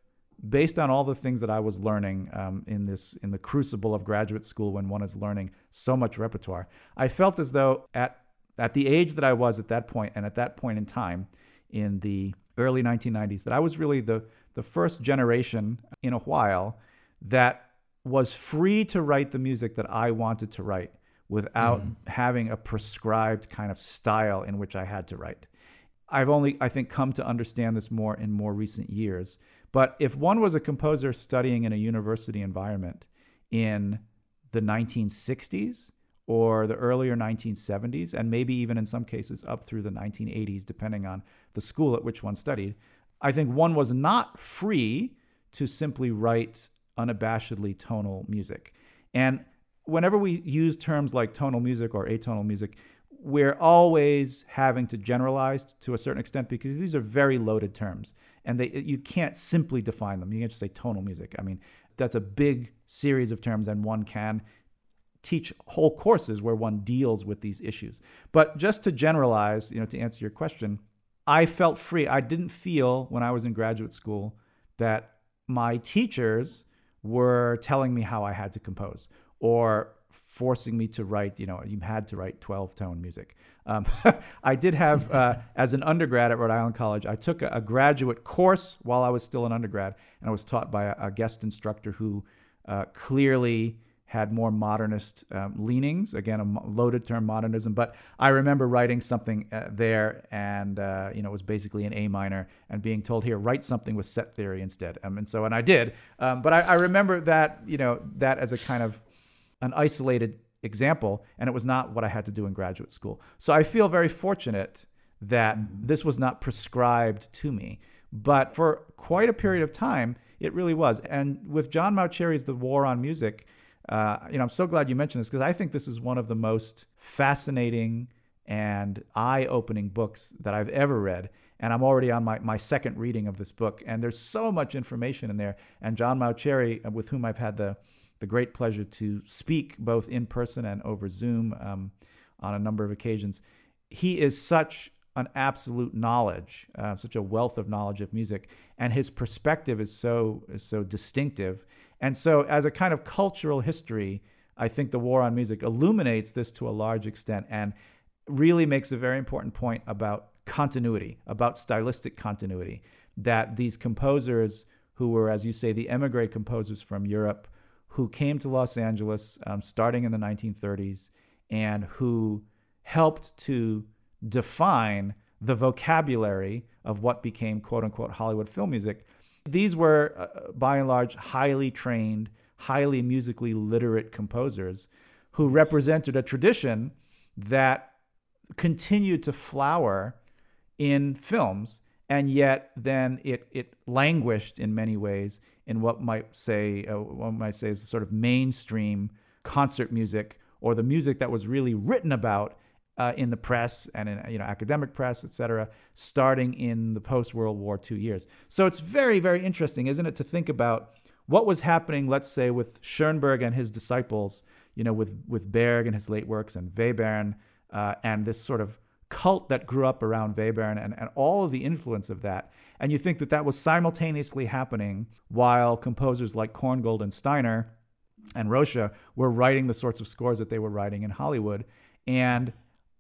based on all the things that I was learning um, in this in the crucible of graduate school when one is learning so much repertoire, I felt as though at at the age that I was at that point and at that point in time in the early 1990s that I was really the the first generation in a while that was free to write the music that I wanted to write without mm. having a prescribed kind of style in which I had to write. I've only, I think, come to understand this more in more recent years. But if one was a composer studying in a university environment in the 1960s or the earlier 1970s, and maybe even in some cases up through the 1980s, depending on the school at which one studied, I think one was not free to simply write unabashedly tonal music. And whenever we use terms like tonal music or atonal music, we're always having to generalize to a certain extent because these are very loaded terms and they you can't simply define them. You can't just say tonal music. I mean, that's a big series of terms and one can teach whole courses where one deals with these issues. But just to generalize, you know, to answer your question, I felt free. I didn't feel when I was in graduate school that my teachers were telling me how I had to compose or forcing me to write, you know, you had to write 12 tone music. Um, I did have, uh, as an undergrad at Rhode Island College, I took a, a, graduate course while I was still an undergrad, and I was taught by a, a guest instructor who uh, clearly had more modernist um, leanings. Again, a loaded term, modernism. But I remember writing something uh, there, and uh, you know, it was basically an A minor, and being told here, write something with set theory instead. Um, and so, and I did. Um, but I, I remember that, you know, that as a kind of an isolated example, and it was not what I had to do in graduate school. So I feel very fortunate that this was not prescribed to me. But for quite a period of time, It really was. And with John Mauceri's The War on Music, uh, you know, I'm so glad you mentioned this because I think this is one of the most fascinating and eye-opening books that I've ever read. And I'm already on my, my second reading of this book. And there's so much information in there. And John Mauceri, uh, with whom I've had the, the great pleasure to speak both in person and over Zoom um, on a number of occasions, he is such an absolute knowledge, uh, such a wealth of knowledge of music, and his perspective is so is so distinctive. And so, as a kind of cultural history, I think the War on Music illuminates this to a large extent and really makes a very important point about continuity, about stylistic continuity. That these composers, who were, as you say, the emigre composers from Europe, who came to Los Angeles um, starting in the 1930s, and who helped to define the vocabulary of what became quote unquote Hollywood film music. These were, uh, by and large, highly trained, highly musically literate composers who represented a tradition that continued to flower in films, and yet then it, it languished in many ways in what might say uh, one might say is sort of mainstream concert music or the music that was really written about uh, in the press and in you know academic press, et cetera, starting in the post World War II years. So it's very very interesting, isn't it, to think about what was happening, let's say, with Schoenberg and his disciples, you know, with with Berg and his late works and Webern uh, and this sort of cult that grew up around Webern and, and all of the influence of that. And you think that that was simultaneously happening while composers like Korngold and Steiner and Rózsa were writing the sorts of scores that they were writing in Hollywood. And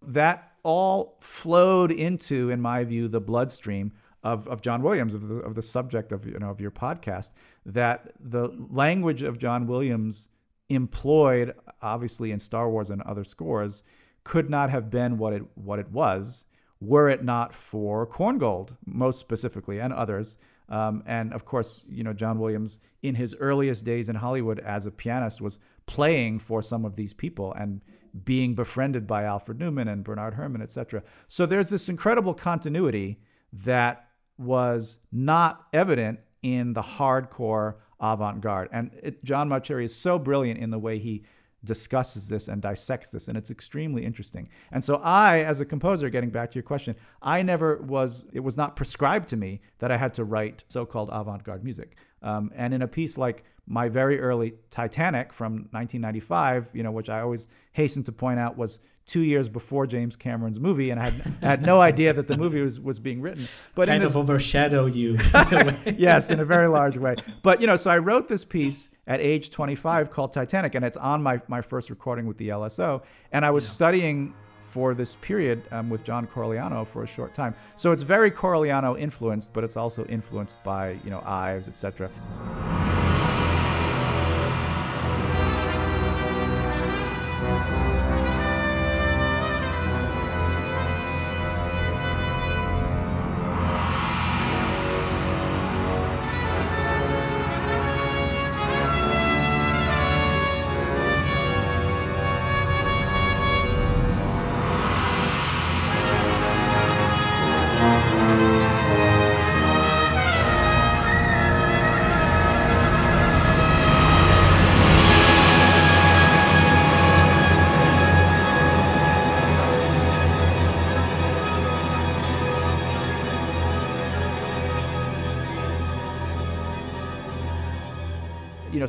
that all flowed into, in my view, the bloodstream of, of John Williams, of the, of the subject of, you know, of your podcast, that the language of John Williams employed, obviously, in Star Wars and other scores, could not have been what it, what it was were it not for Korngold, most specifically, and others. Um, and of course, you know, John Williams, in his earliest days in Hollywood as a pianist, was playing for some of these people and being befriended by Alfred Newman and Bernard Herrmann, etc. So there's this incredible continuity that was not evident in the hardcore avant-garde. And it, John Mauceri is so brilliant in the way he discusses this and dissects this, and it's extremely interesting. And so, I, as a composer, getting back to your question, I never was, it was not prescribed to me that I had to write so called avant garde music. Um, and in a piece like my very early Titanic from 1995, you know, which I always hasten to point out was two years before James Cameron's movie, and I had, I had no idea that the movie was, was being written. But kind this, of overshadow you. yes, in a very large way. But you know, so I wrote this piece at age 25 called Titanic, and it's on my my first recording with the LSO, and I was yeah. studying for this period um, with John Corigliano for a short time. So it's very Corigliano influenced, but it's also influenced by you know Ives, etc.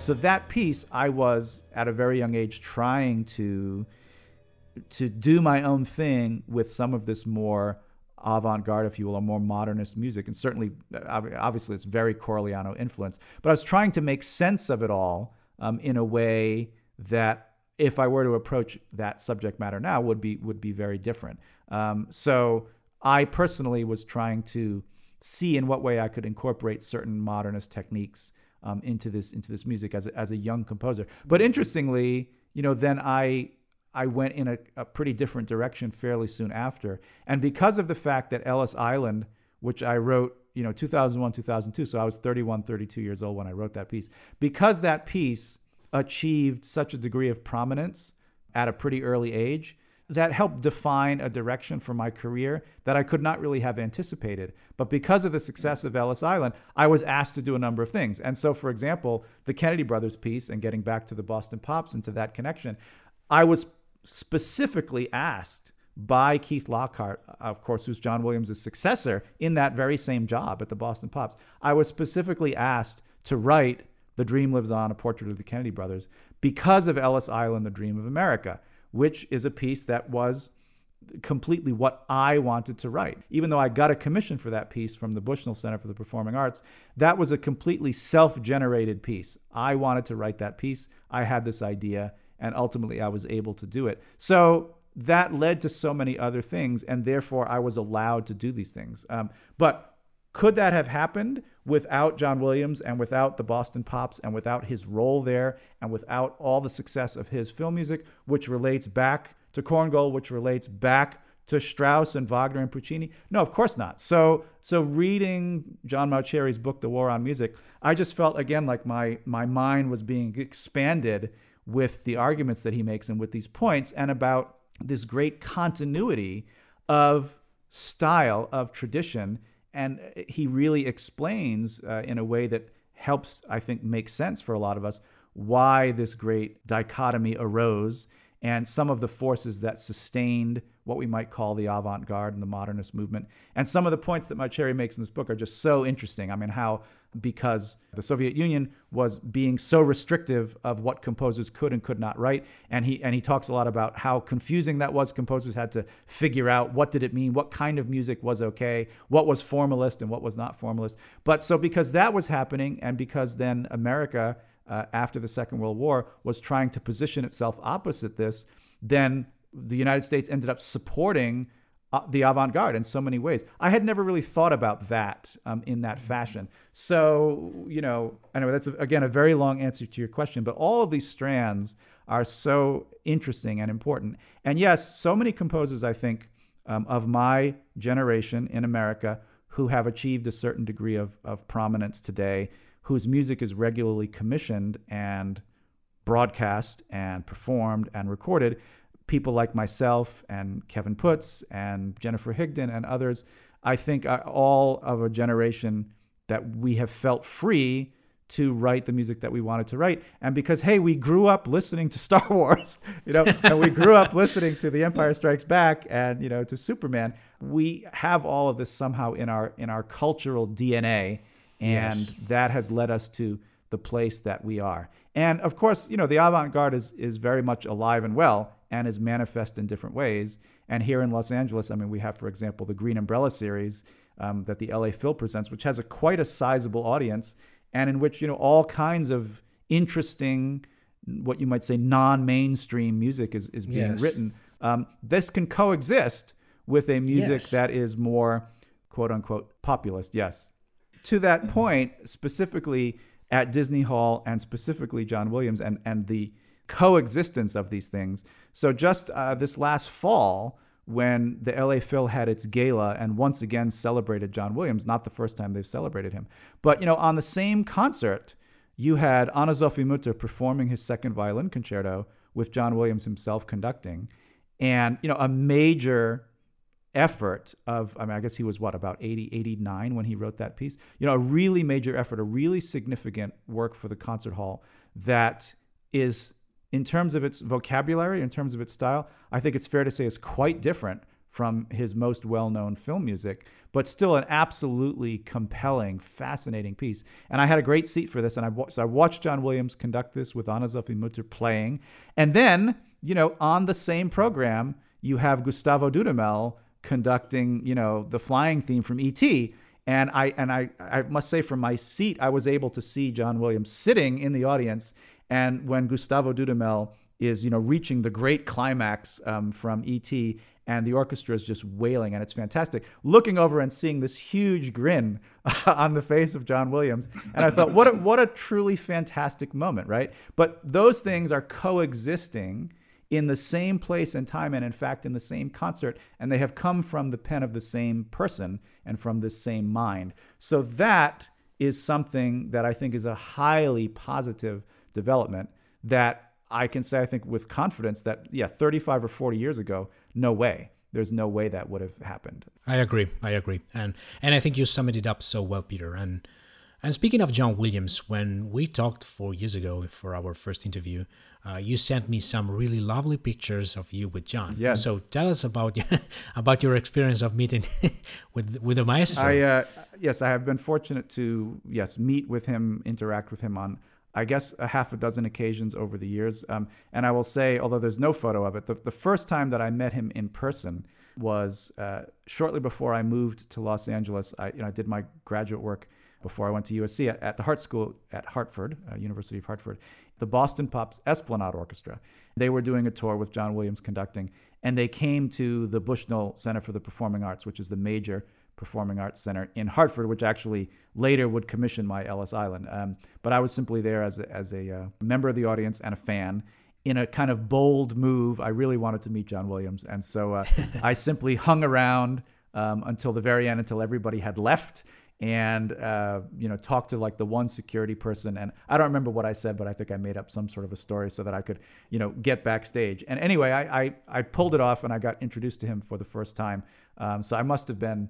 so that piece, I was at a very young age trying to to do my own thing with some of this more avant-garde, if you will, or more modernist music, and certainly, obviously, it's very Corigliano influence. But I was trying to make sense of it all um, in a way that, if I were to approach that subject matter now, would be would be very different. Um, so I personally was trying to see in what way I could incorporate certain modernist techniques um, into this into this music as a, as a young composer. But interestingly, you know, then I I went in a, a pretty different direction fairly soon after, and because of the fact that Ellis Island, which I wrote you know 2001 2002 so i was 31 32 years old when i wrote that piece because that piece achieved such a degree of prominence at a pretty early age that helped define a direction for my career that I could not really have anticipated. But because of the success of Ellis Island, I was asked to do a number of things. And so, for example, the Kennedy Brothers piece, and getting back to the Boston Pops and to that connection, I was specifically asked by Keith Lockhart, of course, who's John Williams' successor in that very same job at the Boston Pops. I was specifically asked to write The Dream Lives On, a portrait of the Kennedy brothers, because of Ellis Island, The Dream of America, which is a piece that was completely what I wanted to write. Even though I got a commission for that piece from the Bushnell Center for the Performing Arts, that was a completely self generated piece. I wanted to write that piece. I had this idea, and ultimately I was able to do it. So that led to so many other things, and therefore I was allowed to do these things. Um, but could that have happened without John Williams and without the Boston Pops and without his role there and without all the success of his film music, which relates back to Korngold, which relates back to Strauss and Wagner and Puccini? No, of course not. So, so reading John Mauceri's book, The War on Music, I just felt again like my my mind was being expanded with the arguments that he makes and with these points and about this great continuity of style of tradition and he really explains uh, in a way that helps i think make sense for a lot of us why this great dichotomy arose and some of the forces that sustained what we might call the avant-garde and the modernist movement. And some of the points that Mauceri makes in this book are just so interesting. I mean how because the Soviet Union was being so restrictive of what composers could and could not write. And he and he talks a lot about how confusing that was. Composers had to figure out what did it mean, what kind of music was okay, what was formalist and what was not formalist. But so because that was happening, and because then America uh, after the Second World War was trying to position itself opposite this, then the United States ended up supporting uh, the avant-garde in so many ways. I had never really thought about that um, in that fashion. So you know, anyway, that's a, again a very long answer to your question. But all of these strands are so interesting and important. And yes, so many composers I think um, of my generation in America who have achieved a certain degree of, of prominence today, whose music is regularly commissioned and broadcast and performed and recorded people like myself and Kevin Puts and Jennifer Higdon and others, I think are all of a generation that we have felt free to write the music that we wanted to write. And because, hey, we grew up listening to Star Wars, you know, and we grew up listening to The Empire Strikes Back and, you know, to Superman, we have all of this somehow in our in our cultural DNA. And yes. that has led us to the place that we are. And of course, you know, the avant-garde is is very much alive and well and is manifest in different ways. And here in Los Angeles, I mean, we have, for example, the Green Umbrella series um, that the LA Phil presents, which has a quite a sizable audience, and in which you know all kinds of interesting, what you might say, non-mainstream music is is being yes. written. Um, this can coexist with a music yes. that is more, quote unquote, populist. Yes. To that point, specifically at Disney Hall, and specifically John Williams, and and the coexistence of these things. So just uh, this last fall, when the LA Phil had its gala and once again celebrated John Williams, not the first time they've celebrated him, but you know, on the same concert, you had Anne-Sophie Mutter performing his second violin concerto with John Williams himself conducting, and you know, a major effort of i mean i guess he was what about 80 89 when he wrote that piece you know a really major effort a really significant work for the concert hall that is in terms of its vocabulary, in terms of its style, I think it's fair to say is quite different from his most well-known film music, but still an absolutely compelling, fascinating piece. And I had a great seat for this, and I so I watched John Williams conduct this with Anne-Sophie Mutter playing, and then you know on the same program you have Gustavo Dudamel conducting you know the flying theme from E.T. And I and I I must say from my seat I was able to see John Williams sitting in the audience and when Gustavo Dudamel is, you know, reaching the great climax um, from E.T. and the orchestra is just wailing, and it's fantastic. Looking over and seeing this huge grin on the face of John Williams, and I thought, what a, what a truly fantastic moment, right? But those things are coexisting in the same place and time, and in fact, in the same concert, and they have come from the pen of the same person and from the same mind. So that is something that I think is a highly positive development that I can say, I think, with confidence that, yeah, 35 or 40 years ago, no way. There's no way that would have happened. I agree. I agree. And and I think you summed it up so well, Peter. And and speaking of John Williams, when we talked four years ago for our first interview, uh, you sent me some really lovely pictures of you with John. Yes. So tell us about about your experience of meeting with with the maestro. I uh, yes, I have been fortunate to yes meet with him, interact with him on I guess a half a dozen occasions over the years. Um, and I will say, although there's no photo of it, the, the first time that I met him in person was uh, shortly before I moved to Los Angeles. I, you know, I did my graduate work before I went to USC at, at the Hartt School at Hartford, uh, University of Hartford, the Boston Pops Esplanade Orchestra. They were doing a tour with John Williams conducting, and they came to the Bushnell Center for the Performing Arts, which is the major Performing Arts Center in Hartford, which actually later would commission my Ellis Island. Um, but I was simply there as a, as a uh, member of the audience and a fan. In a kind of bold move, I really wanted to meet John Williams. And so uh, I simply hung around um, until the very end, until everybody had left and uh, you know talked to like the one security person and i don't remember what i said but i think i made up some sort of a story so that i could you know get backstage and anyway i i, I pulled it off and i got introduced to him for the first time um, so i must have been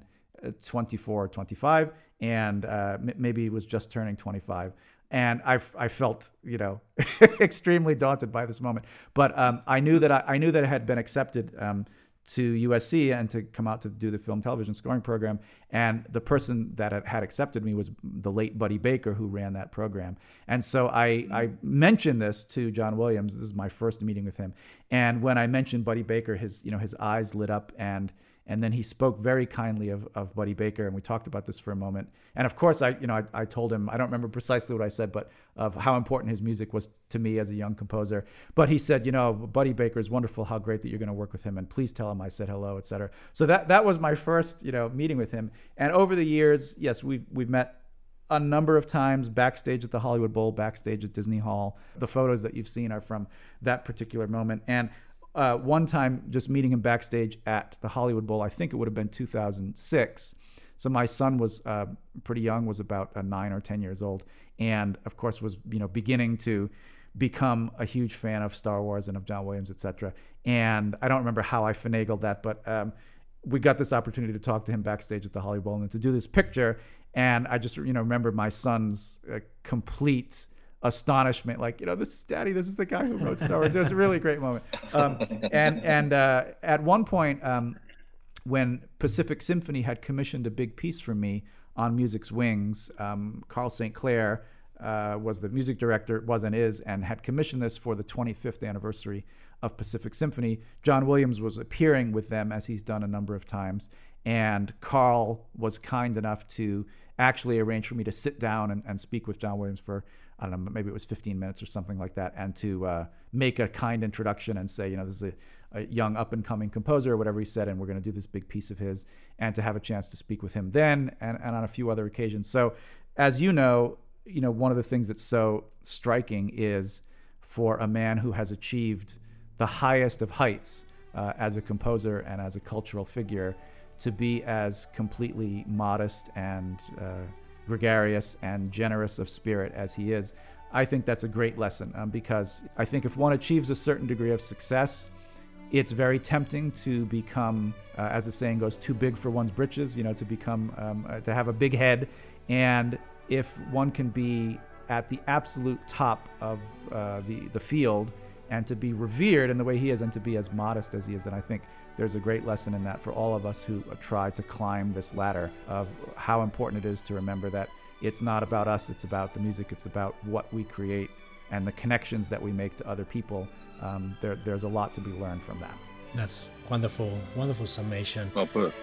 24 or 25 and uh, m- maybe was just turning 25 and I, I felt you know extremely daunted by this moment. But um, I knew that I, I, knew that I had been accepted um, to USC and to come out to do the film television scoring program. And the person that had accepted me was the late Buddy Baker who ran that program. And so I, I mentioned this to John Williams. This is my first meeting with him. And when I mentioned Buddy Baker his you know his eyes lit up and and then he spoke very kindly of, of Buddy Baker, and we talked about this for a moment. And of course, I you know I, I told him I don't remember precisely what I said, but of how important his music was to me as a young composer. But he said, you know, Buddy Baker is wonderful. How great that you're going to work with him, and please tell him I said hello, etc. So that that was my first you know meeting with him. And over the years, yes, we've we've met a number of times backstage at the Hollywood Bowl, backstage at Disney Hall. The photos that you've seen are from that particular moment. And uh, one time just meeting him backstage at the Hollywood Bowl. I think it would have been 2006. So my son was uh, pretty young, was about uh, nine or ten years old, and of course was you know beginning to become a huge fan of Star Wars and of John Williams, etc. And I don't remember how I finagled that, but um, we got this opportunity to talk to him backstage at the Hollywood Bowl and to do this picture. And I just you know remember my son's uh, complete astonishment, like, you know, this is daddy, this is the guy who wrote Star Wars. It was a really great moment. Um, and and uh, at one point, um, when Pacific Symphony had commissioned a big piece for me on Music's Wings, um, Carl St. Clair uh, was the music director, was and is, and had commissioned this for the 25th anniversary of Pacific Symphony. John Williams was appearing with them, as he's done a number of times. And Carl was kind enough to actually arrange for me to sit down and, and speak with John Williams for I don't know, maybe it was 15 minutes or something like that, and to uh, make a kind introduction and say, you know, this is a, a young up and coming composer or whatever he said, and we're going to do this big piece of his, and to have a chance to speak with him then and, and on a few other occasions. So, as you know, you know, one of the things that's so striking is for a man who has achieved the highest of heights uh, as a composer and as a cultural figure to be as completely modest and uh, gregarious and generous of spirit as he is, I think that's a great lesson um, because I think if one achieves a certain degree of success, it's very tempting to become, uh, as the saying goes, too big for one's britches, you know, to become, um, uh, to have a big head. And if one can be at the absolute top of uh, the, the field and to be revered in the way he is and to be as modest as he is, then I think there's a great lesson in that for all of us who try to climb this ladder of how important it is to remember that it's not about us, it's about the music, it's about what we create and the connections that we make to other people. Um, there, there's a lot to be learned from that. That's wonderful, wonderful summation. Well put.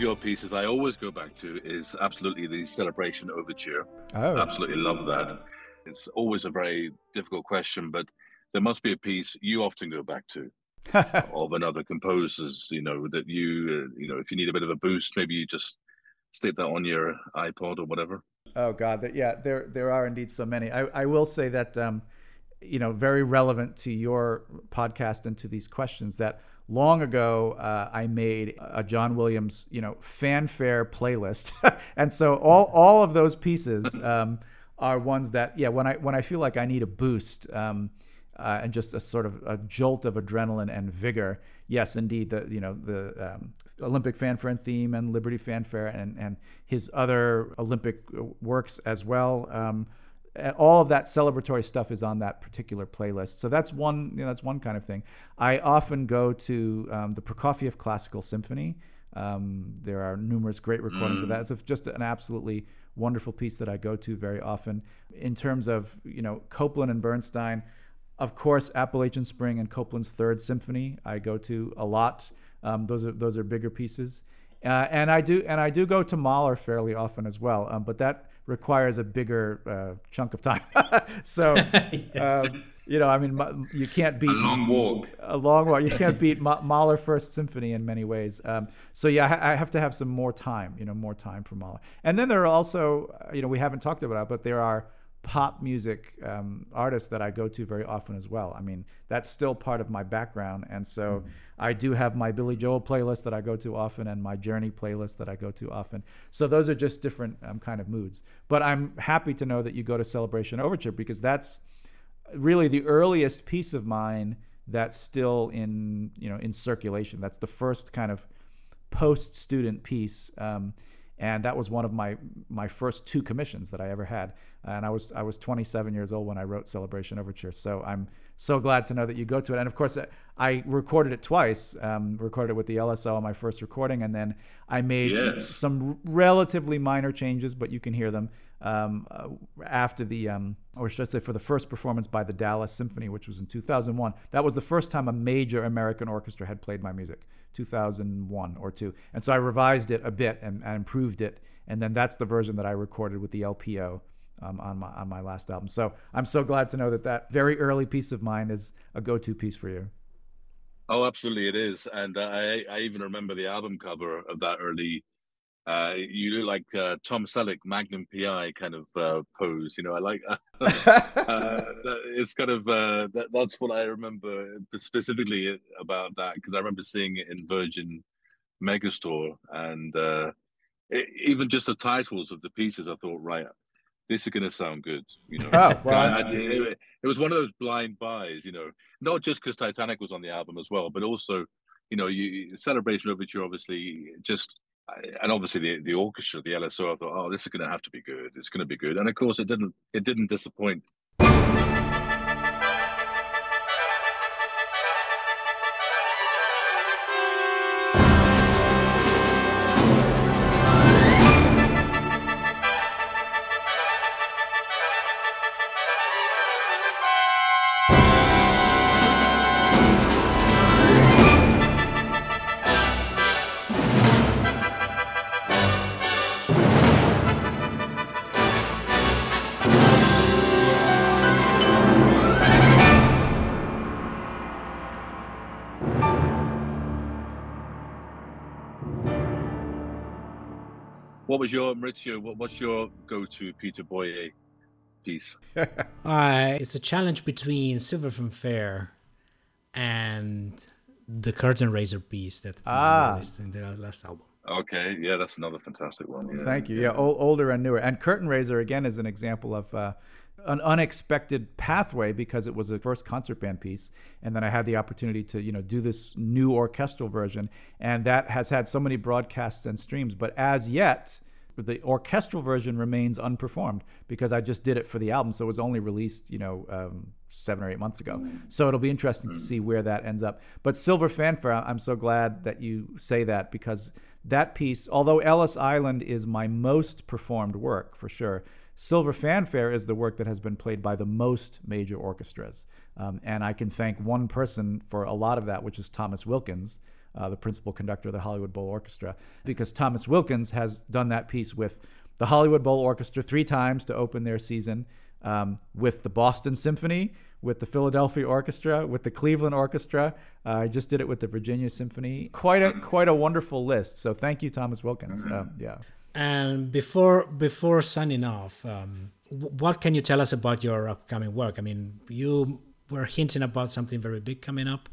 Your pieces I always go back to is absolutely the Celebration Overture. Oh, Absolutely love that. It's always a very difficult question, but there must be a piece you often go back to of another composer's. You know that you, uh, you know, if you need a bit of a boost, maybe you just stick that on your iPod or whatever. Oh God, yeah, there there are indeed so many. I, I will say that um, you know very relevant to your podcast and to these questions that long ago uh, I made a John Williams you know fanfare playlist, and so all all of those pieces um, are ones that yeah when I when I feel like I need a boost. Um, uh, and just a sort of a jolt of adrenaline and vigor. Yes, indeed, the you know the um, Olympic fanfare and theme and Liberty fanfare and and his other Olympic works as well. Um, all of that celebratory stuff is on that particular playlist. So that's one you know, that's one kind of thing. I often go to um, the Prokofiev Classical Symphony. Um, there are numerous great recordings of that. It's just an absolutely wonderful piece that I go to very often. In terms of you know Copland and Bernstein, of course, Appalachian Spring and Copland's Third Symphony I go to a lot. Um, those are those are bigger pieces, uh, and I do and I do go to Mahler fairly often as well. Um, but that requires a bigger uh, chunk of time. so, um, you know, I mean, you can't beat A long walk. a long walk. You can't beat Ma- Mahler First Symphony in many ways. Um, so yeah, I, have to have some more time. You know, more time for Mahler. And then there are also, uh, you know, we haven't talked about, it, but there are pop music um, artists that I go to very often as well. I mean, that's still part of my background, and so I do have my Billy Joel playlist that I go to often, and my Journey playlist that I go to often. So those are just different um, kind of moods. But I'm happy to know that you go to Celebration Overture because that's really the earliest piece of mine that's still in you know in circulation. That's the first kind of post student piece. Um, and that was one of my my first two commissions that I ever had. And I was I was 27 years old when I wrote Celebration Overture. So I'm so glad to know that you go to it. And of course, I recorded it twice. Um, recorded it with the LSO on my first recording, and then I made Yes. some relatively minor changes, but you can hear them um, uh, after the, um, or should I say, for the first performance by the Dallas Symphony, which was in 2001. That was the first time a major American orchestra had played my music, 2001 or two. And so I revised it a bit and, and improved it, and then that's the version that I recorded with the LPO. Um, on my on my last album, so I'm so glad to know that that very early piece of mine is a go-to piece for you. Oh, absolutely, it is. And uh, I, I even remember the album cover of that early. Uh, you look like uh, Tom Selleck, Magnum PI kind of uh, pose. You know, I like. uh, that- it's kind of uh, that, that's what I remember specifically about that because I remember seeing it in Virgin Megastore, and uh, e- even just the titles of the pieces, I thought, right, this is going to sound good. You know, Oh, well, I- I- it, it was one of those blind buys. You know, not just because Titanic was on the album as well, but also, you know, you Celebration Overture, obviously, just and obviously the the orchestra, the LSO. I thought, oh, this is going to have to be good. It's going to be good, and of course, it didn't. It didn't disappoint. Was your Maurizio? What, what's your go-to Peter Boyer piece? Uh, it's a challenge between Silver Fanfare and the Curtain Raiser piece that they Ah. released in their last album. Okay, yeah, that's another fantastic one. Yeah. Thank you. Yeah, ol- older and newer. And Curtain Raiser again is an example of uh, an unexpected pathway because it was a first concert band piece, and then I had the opportunity to you know do this new orchestral version, and that has had so many broadcasts and streams. But as yet, the orchestral version remains unperformed because I just did it for the album, so it was only released you know um, seven or eight months ago. So it'll be interesting to see where that ends up. But Silver Fanfare, I'm so glad that you say that because that piece, although Ellis Island is my most performed work for sure, Silver Fanfare is the work that has been played by the most major orchestras. Um, and I can thank one person for a lot of that, which is Thomas Wilkins. Uh, the principal conductor of the Hollywood Bowl Orchestra, because Thomas Wilkins has done that piece with the Hollywood Bowl Orchestra three times to open their season, um, with the Boston Symphony, with the Philadelphia Orchestra, with the Cleveland Orchestra. Uh, I just did it with the Virginia Symphony. Quite a quite a wonderful list. So thank you, Thomas Wilkins. Um, yeah. And before before signing off, um, what can you tell us about your upcoming work? I mean, you were hinting about something very big coming up.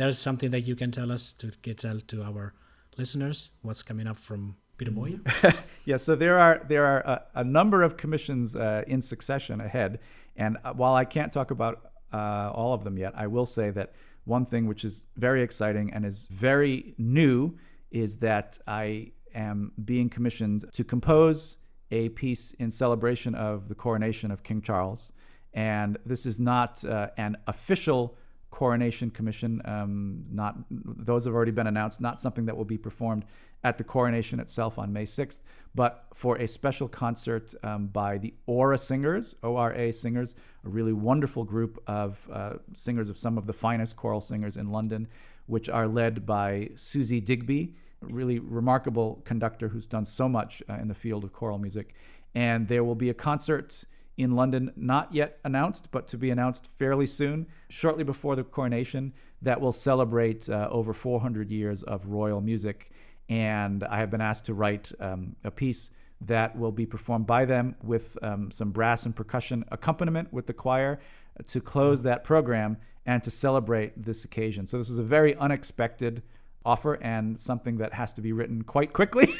There's something that you can tell us to get tell to our listeners what's coming up from Peter Boyer. yeah, so there are there are a, a number of commissions uh, in succession ahead, and uh, while I can't talk about uh, all of them yet, I will say that one thing which is very exciting and is very new is that I am being commissioned to compose a piece in celebration of the coronation of King Charles. And this is not uh, an official coronation commission. Um, not those have already been announced. Not something that will be performed at the coronation itself on May 6th, but for a special concert um, by the Ora Singers, O-R-A Singers, a really wonderful group of uh, singers of some of the finest choral singers in London, which are led by Susie Digby a really remarkable conductor who's done so much uh, in the field of choral music. And there will be a concert in London, not yet announced, but to be announced fairly soon, shortly before the coronation, that will celebrate uh, over 400 years of royal music. And I have been asked to write um, a piece that will be performed by them with um, some brass and percussion accompaniment with the choir to close that program and to celebrate this occasion. So, this was a very unexpected offer and something that has to be written quite quickly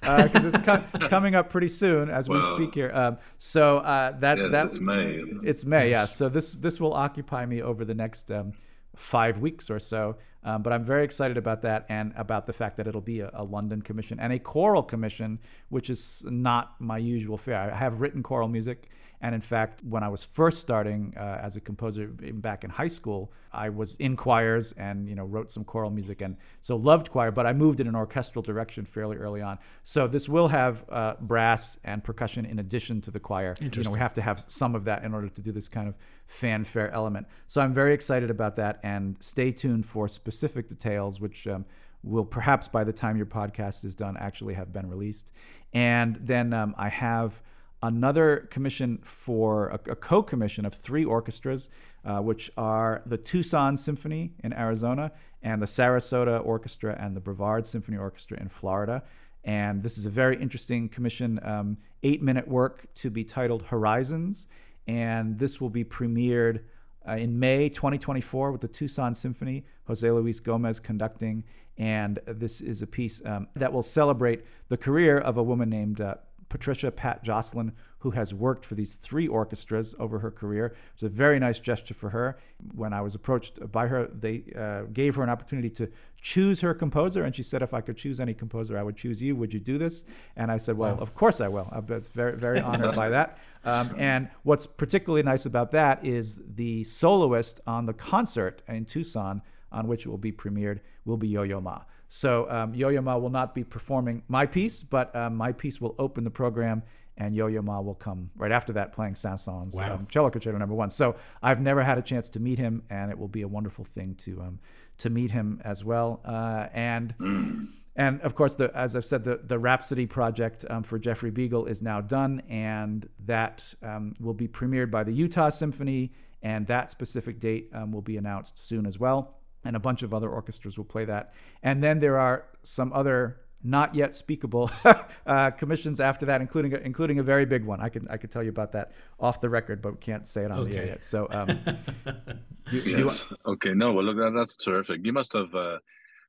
because uh, it's co- coming up pretty soon as well, we speak here. Um, so uh, that yes, that it's May. It's May, yeah. So this this will occupy me over the next um, five weeks or so. Um, but I'm very excited about that and about the fact that it'll be a, a, London commission and a choral commission, which is not my usual fare. I have written choral music and in fact, when I was first starting uh, as a composer back in high school, I was in choirs and you know wrote some choral music and so loved choir. But I moved in an orchestral direction fairly early on. So this will have uh, brass and percussion in addition to the choir. You know, we have to have some of that in order to do this kind of fanfare element. So I'm very excited about that, and stay tuned for specific details, which. Um, will perhaps by the time your podcast is done actually have been released. And then um, I have another commission for a, a co commission of three orchestras, uh, which are the Tucson Symphony in Arizona, and the Sarasota Orchestra and the Brevard Symphony Orchestra in Florida. And this is a very interesting commission, um, eight minute work to be titled Horizons. And this will be premiered uh, in May 2024 with the Tucson Symphony, Jose Luis Gomez conducting. And this is a piece um, that will celebrate the career of a woman named uh, Patricia Pat Jocelyn, who has worked for these three orchestras over her career. It's a very nice gesture for her. When I was approached by her, they uh, gave her an opportunity to choose her composer, and she said, "If I could choose any composer, I would choose you. Would you do this?" And I said, "Well, wow. of course I will." I was very, very honored by that. Um, and what's particularly nice about that is the soloist on the concert in Tucson, on which it will be premiered, will be Yo-Yo Ma. So um, Yo-Yo Ma will not be performing my piece, but um, my piece will open the program, and Yo-Yo Ma will come right after that playing Saint-Saëns wow. um, Cello Concerto Number One. So I've never had a chance to meet him, and it will be a wonderful thing to um, to meet him as well. Uh, and and of course, the, as I've said, the the Rhapsody project um, for Jeffrey Biegel is now done, and that um, will be premiered by the Utah Symphony, and that specific date will be announced soon as well and a bunch of other orchestras will play that. And then there are some other not yet speakable uh, commissions after that, including a, including a very big one. I could I could tell you about that off the record, but can't say it on okay. the air yet. So, um, do, yes. do want... okay, no, well, look, that, that's terrific. You must have uh,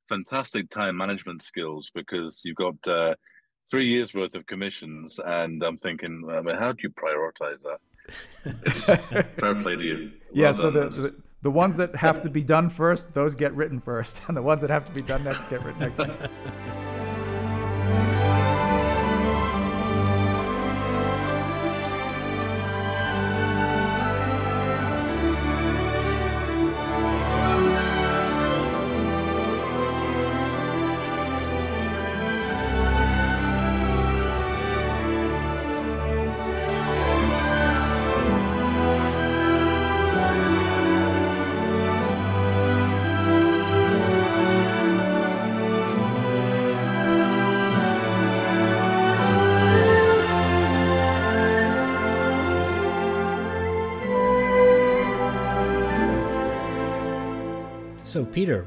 fantastic time management skills because you've got uh, three years worth of commissions, and I'm thinking, I mean, how do you prioritize that? It's fair play to you. Well yeah, so the, the the ones that have to be done first, those get written first, and the ones that have to be done next get written next. Peter,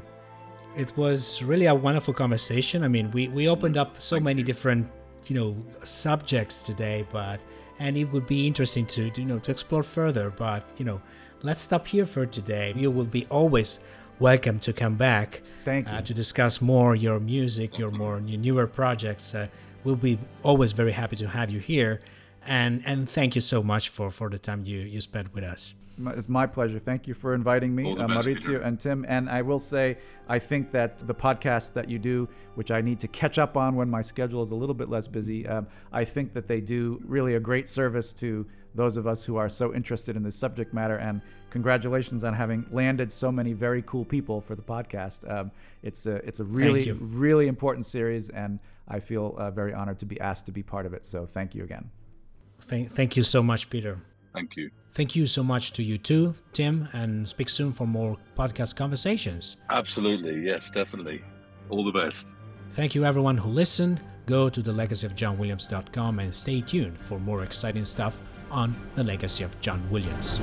it was really a wonderful conversation. I mean, we, we opened up so many different, you know, subjects today, but and it would be interesting to, to you know to explore further. But you know, let's stop here for today. You will be always welcome to come back. Thank uh, you. to discuss more your music, your more your newer projects. Uh, we'll be always very happy to have you here, and and thank you so much for for the time you you spent with us. My- It's my pleasure. Thank you for inviting me, uh, best, Maurizio Peter. and Tim. And I will say, I think that the podcast that you do, which I need to catch up on when my schedule is a little bit less busy, um, I think that they do really a great service to those of us who are so interested in this subject matter. And congratulations on having landed so many very cool people for the podcast. Um, it's a it's a really really important series, and I feel uh, very honored to be asked to be part of it. So thank you again. Thank thank you so much, Peter. Thank you. Thank you so much to you too, Tim, and speak soon for more podcast conversations. Absolutely. Yes, definitely. All the best. Thank you everyone who listened. Go to thelegacyofjohnwilliams.com and stay tuned for more exciting stuff on the legacy of John Williams.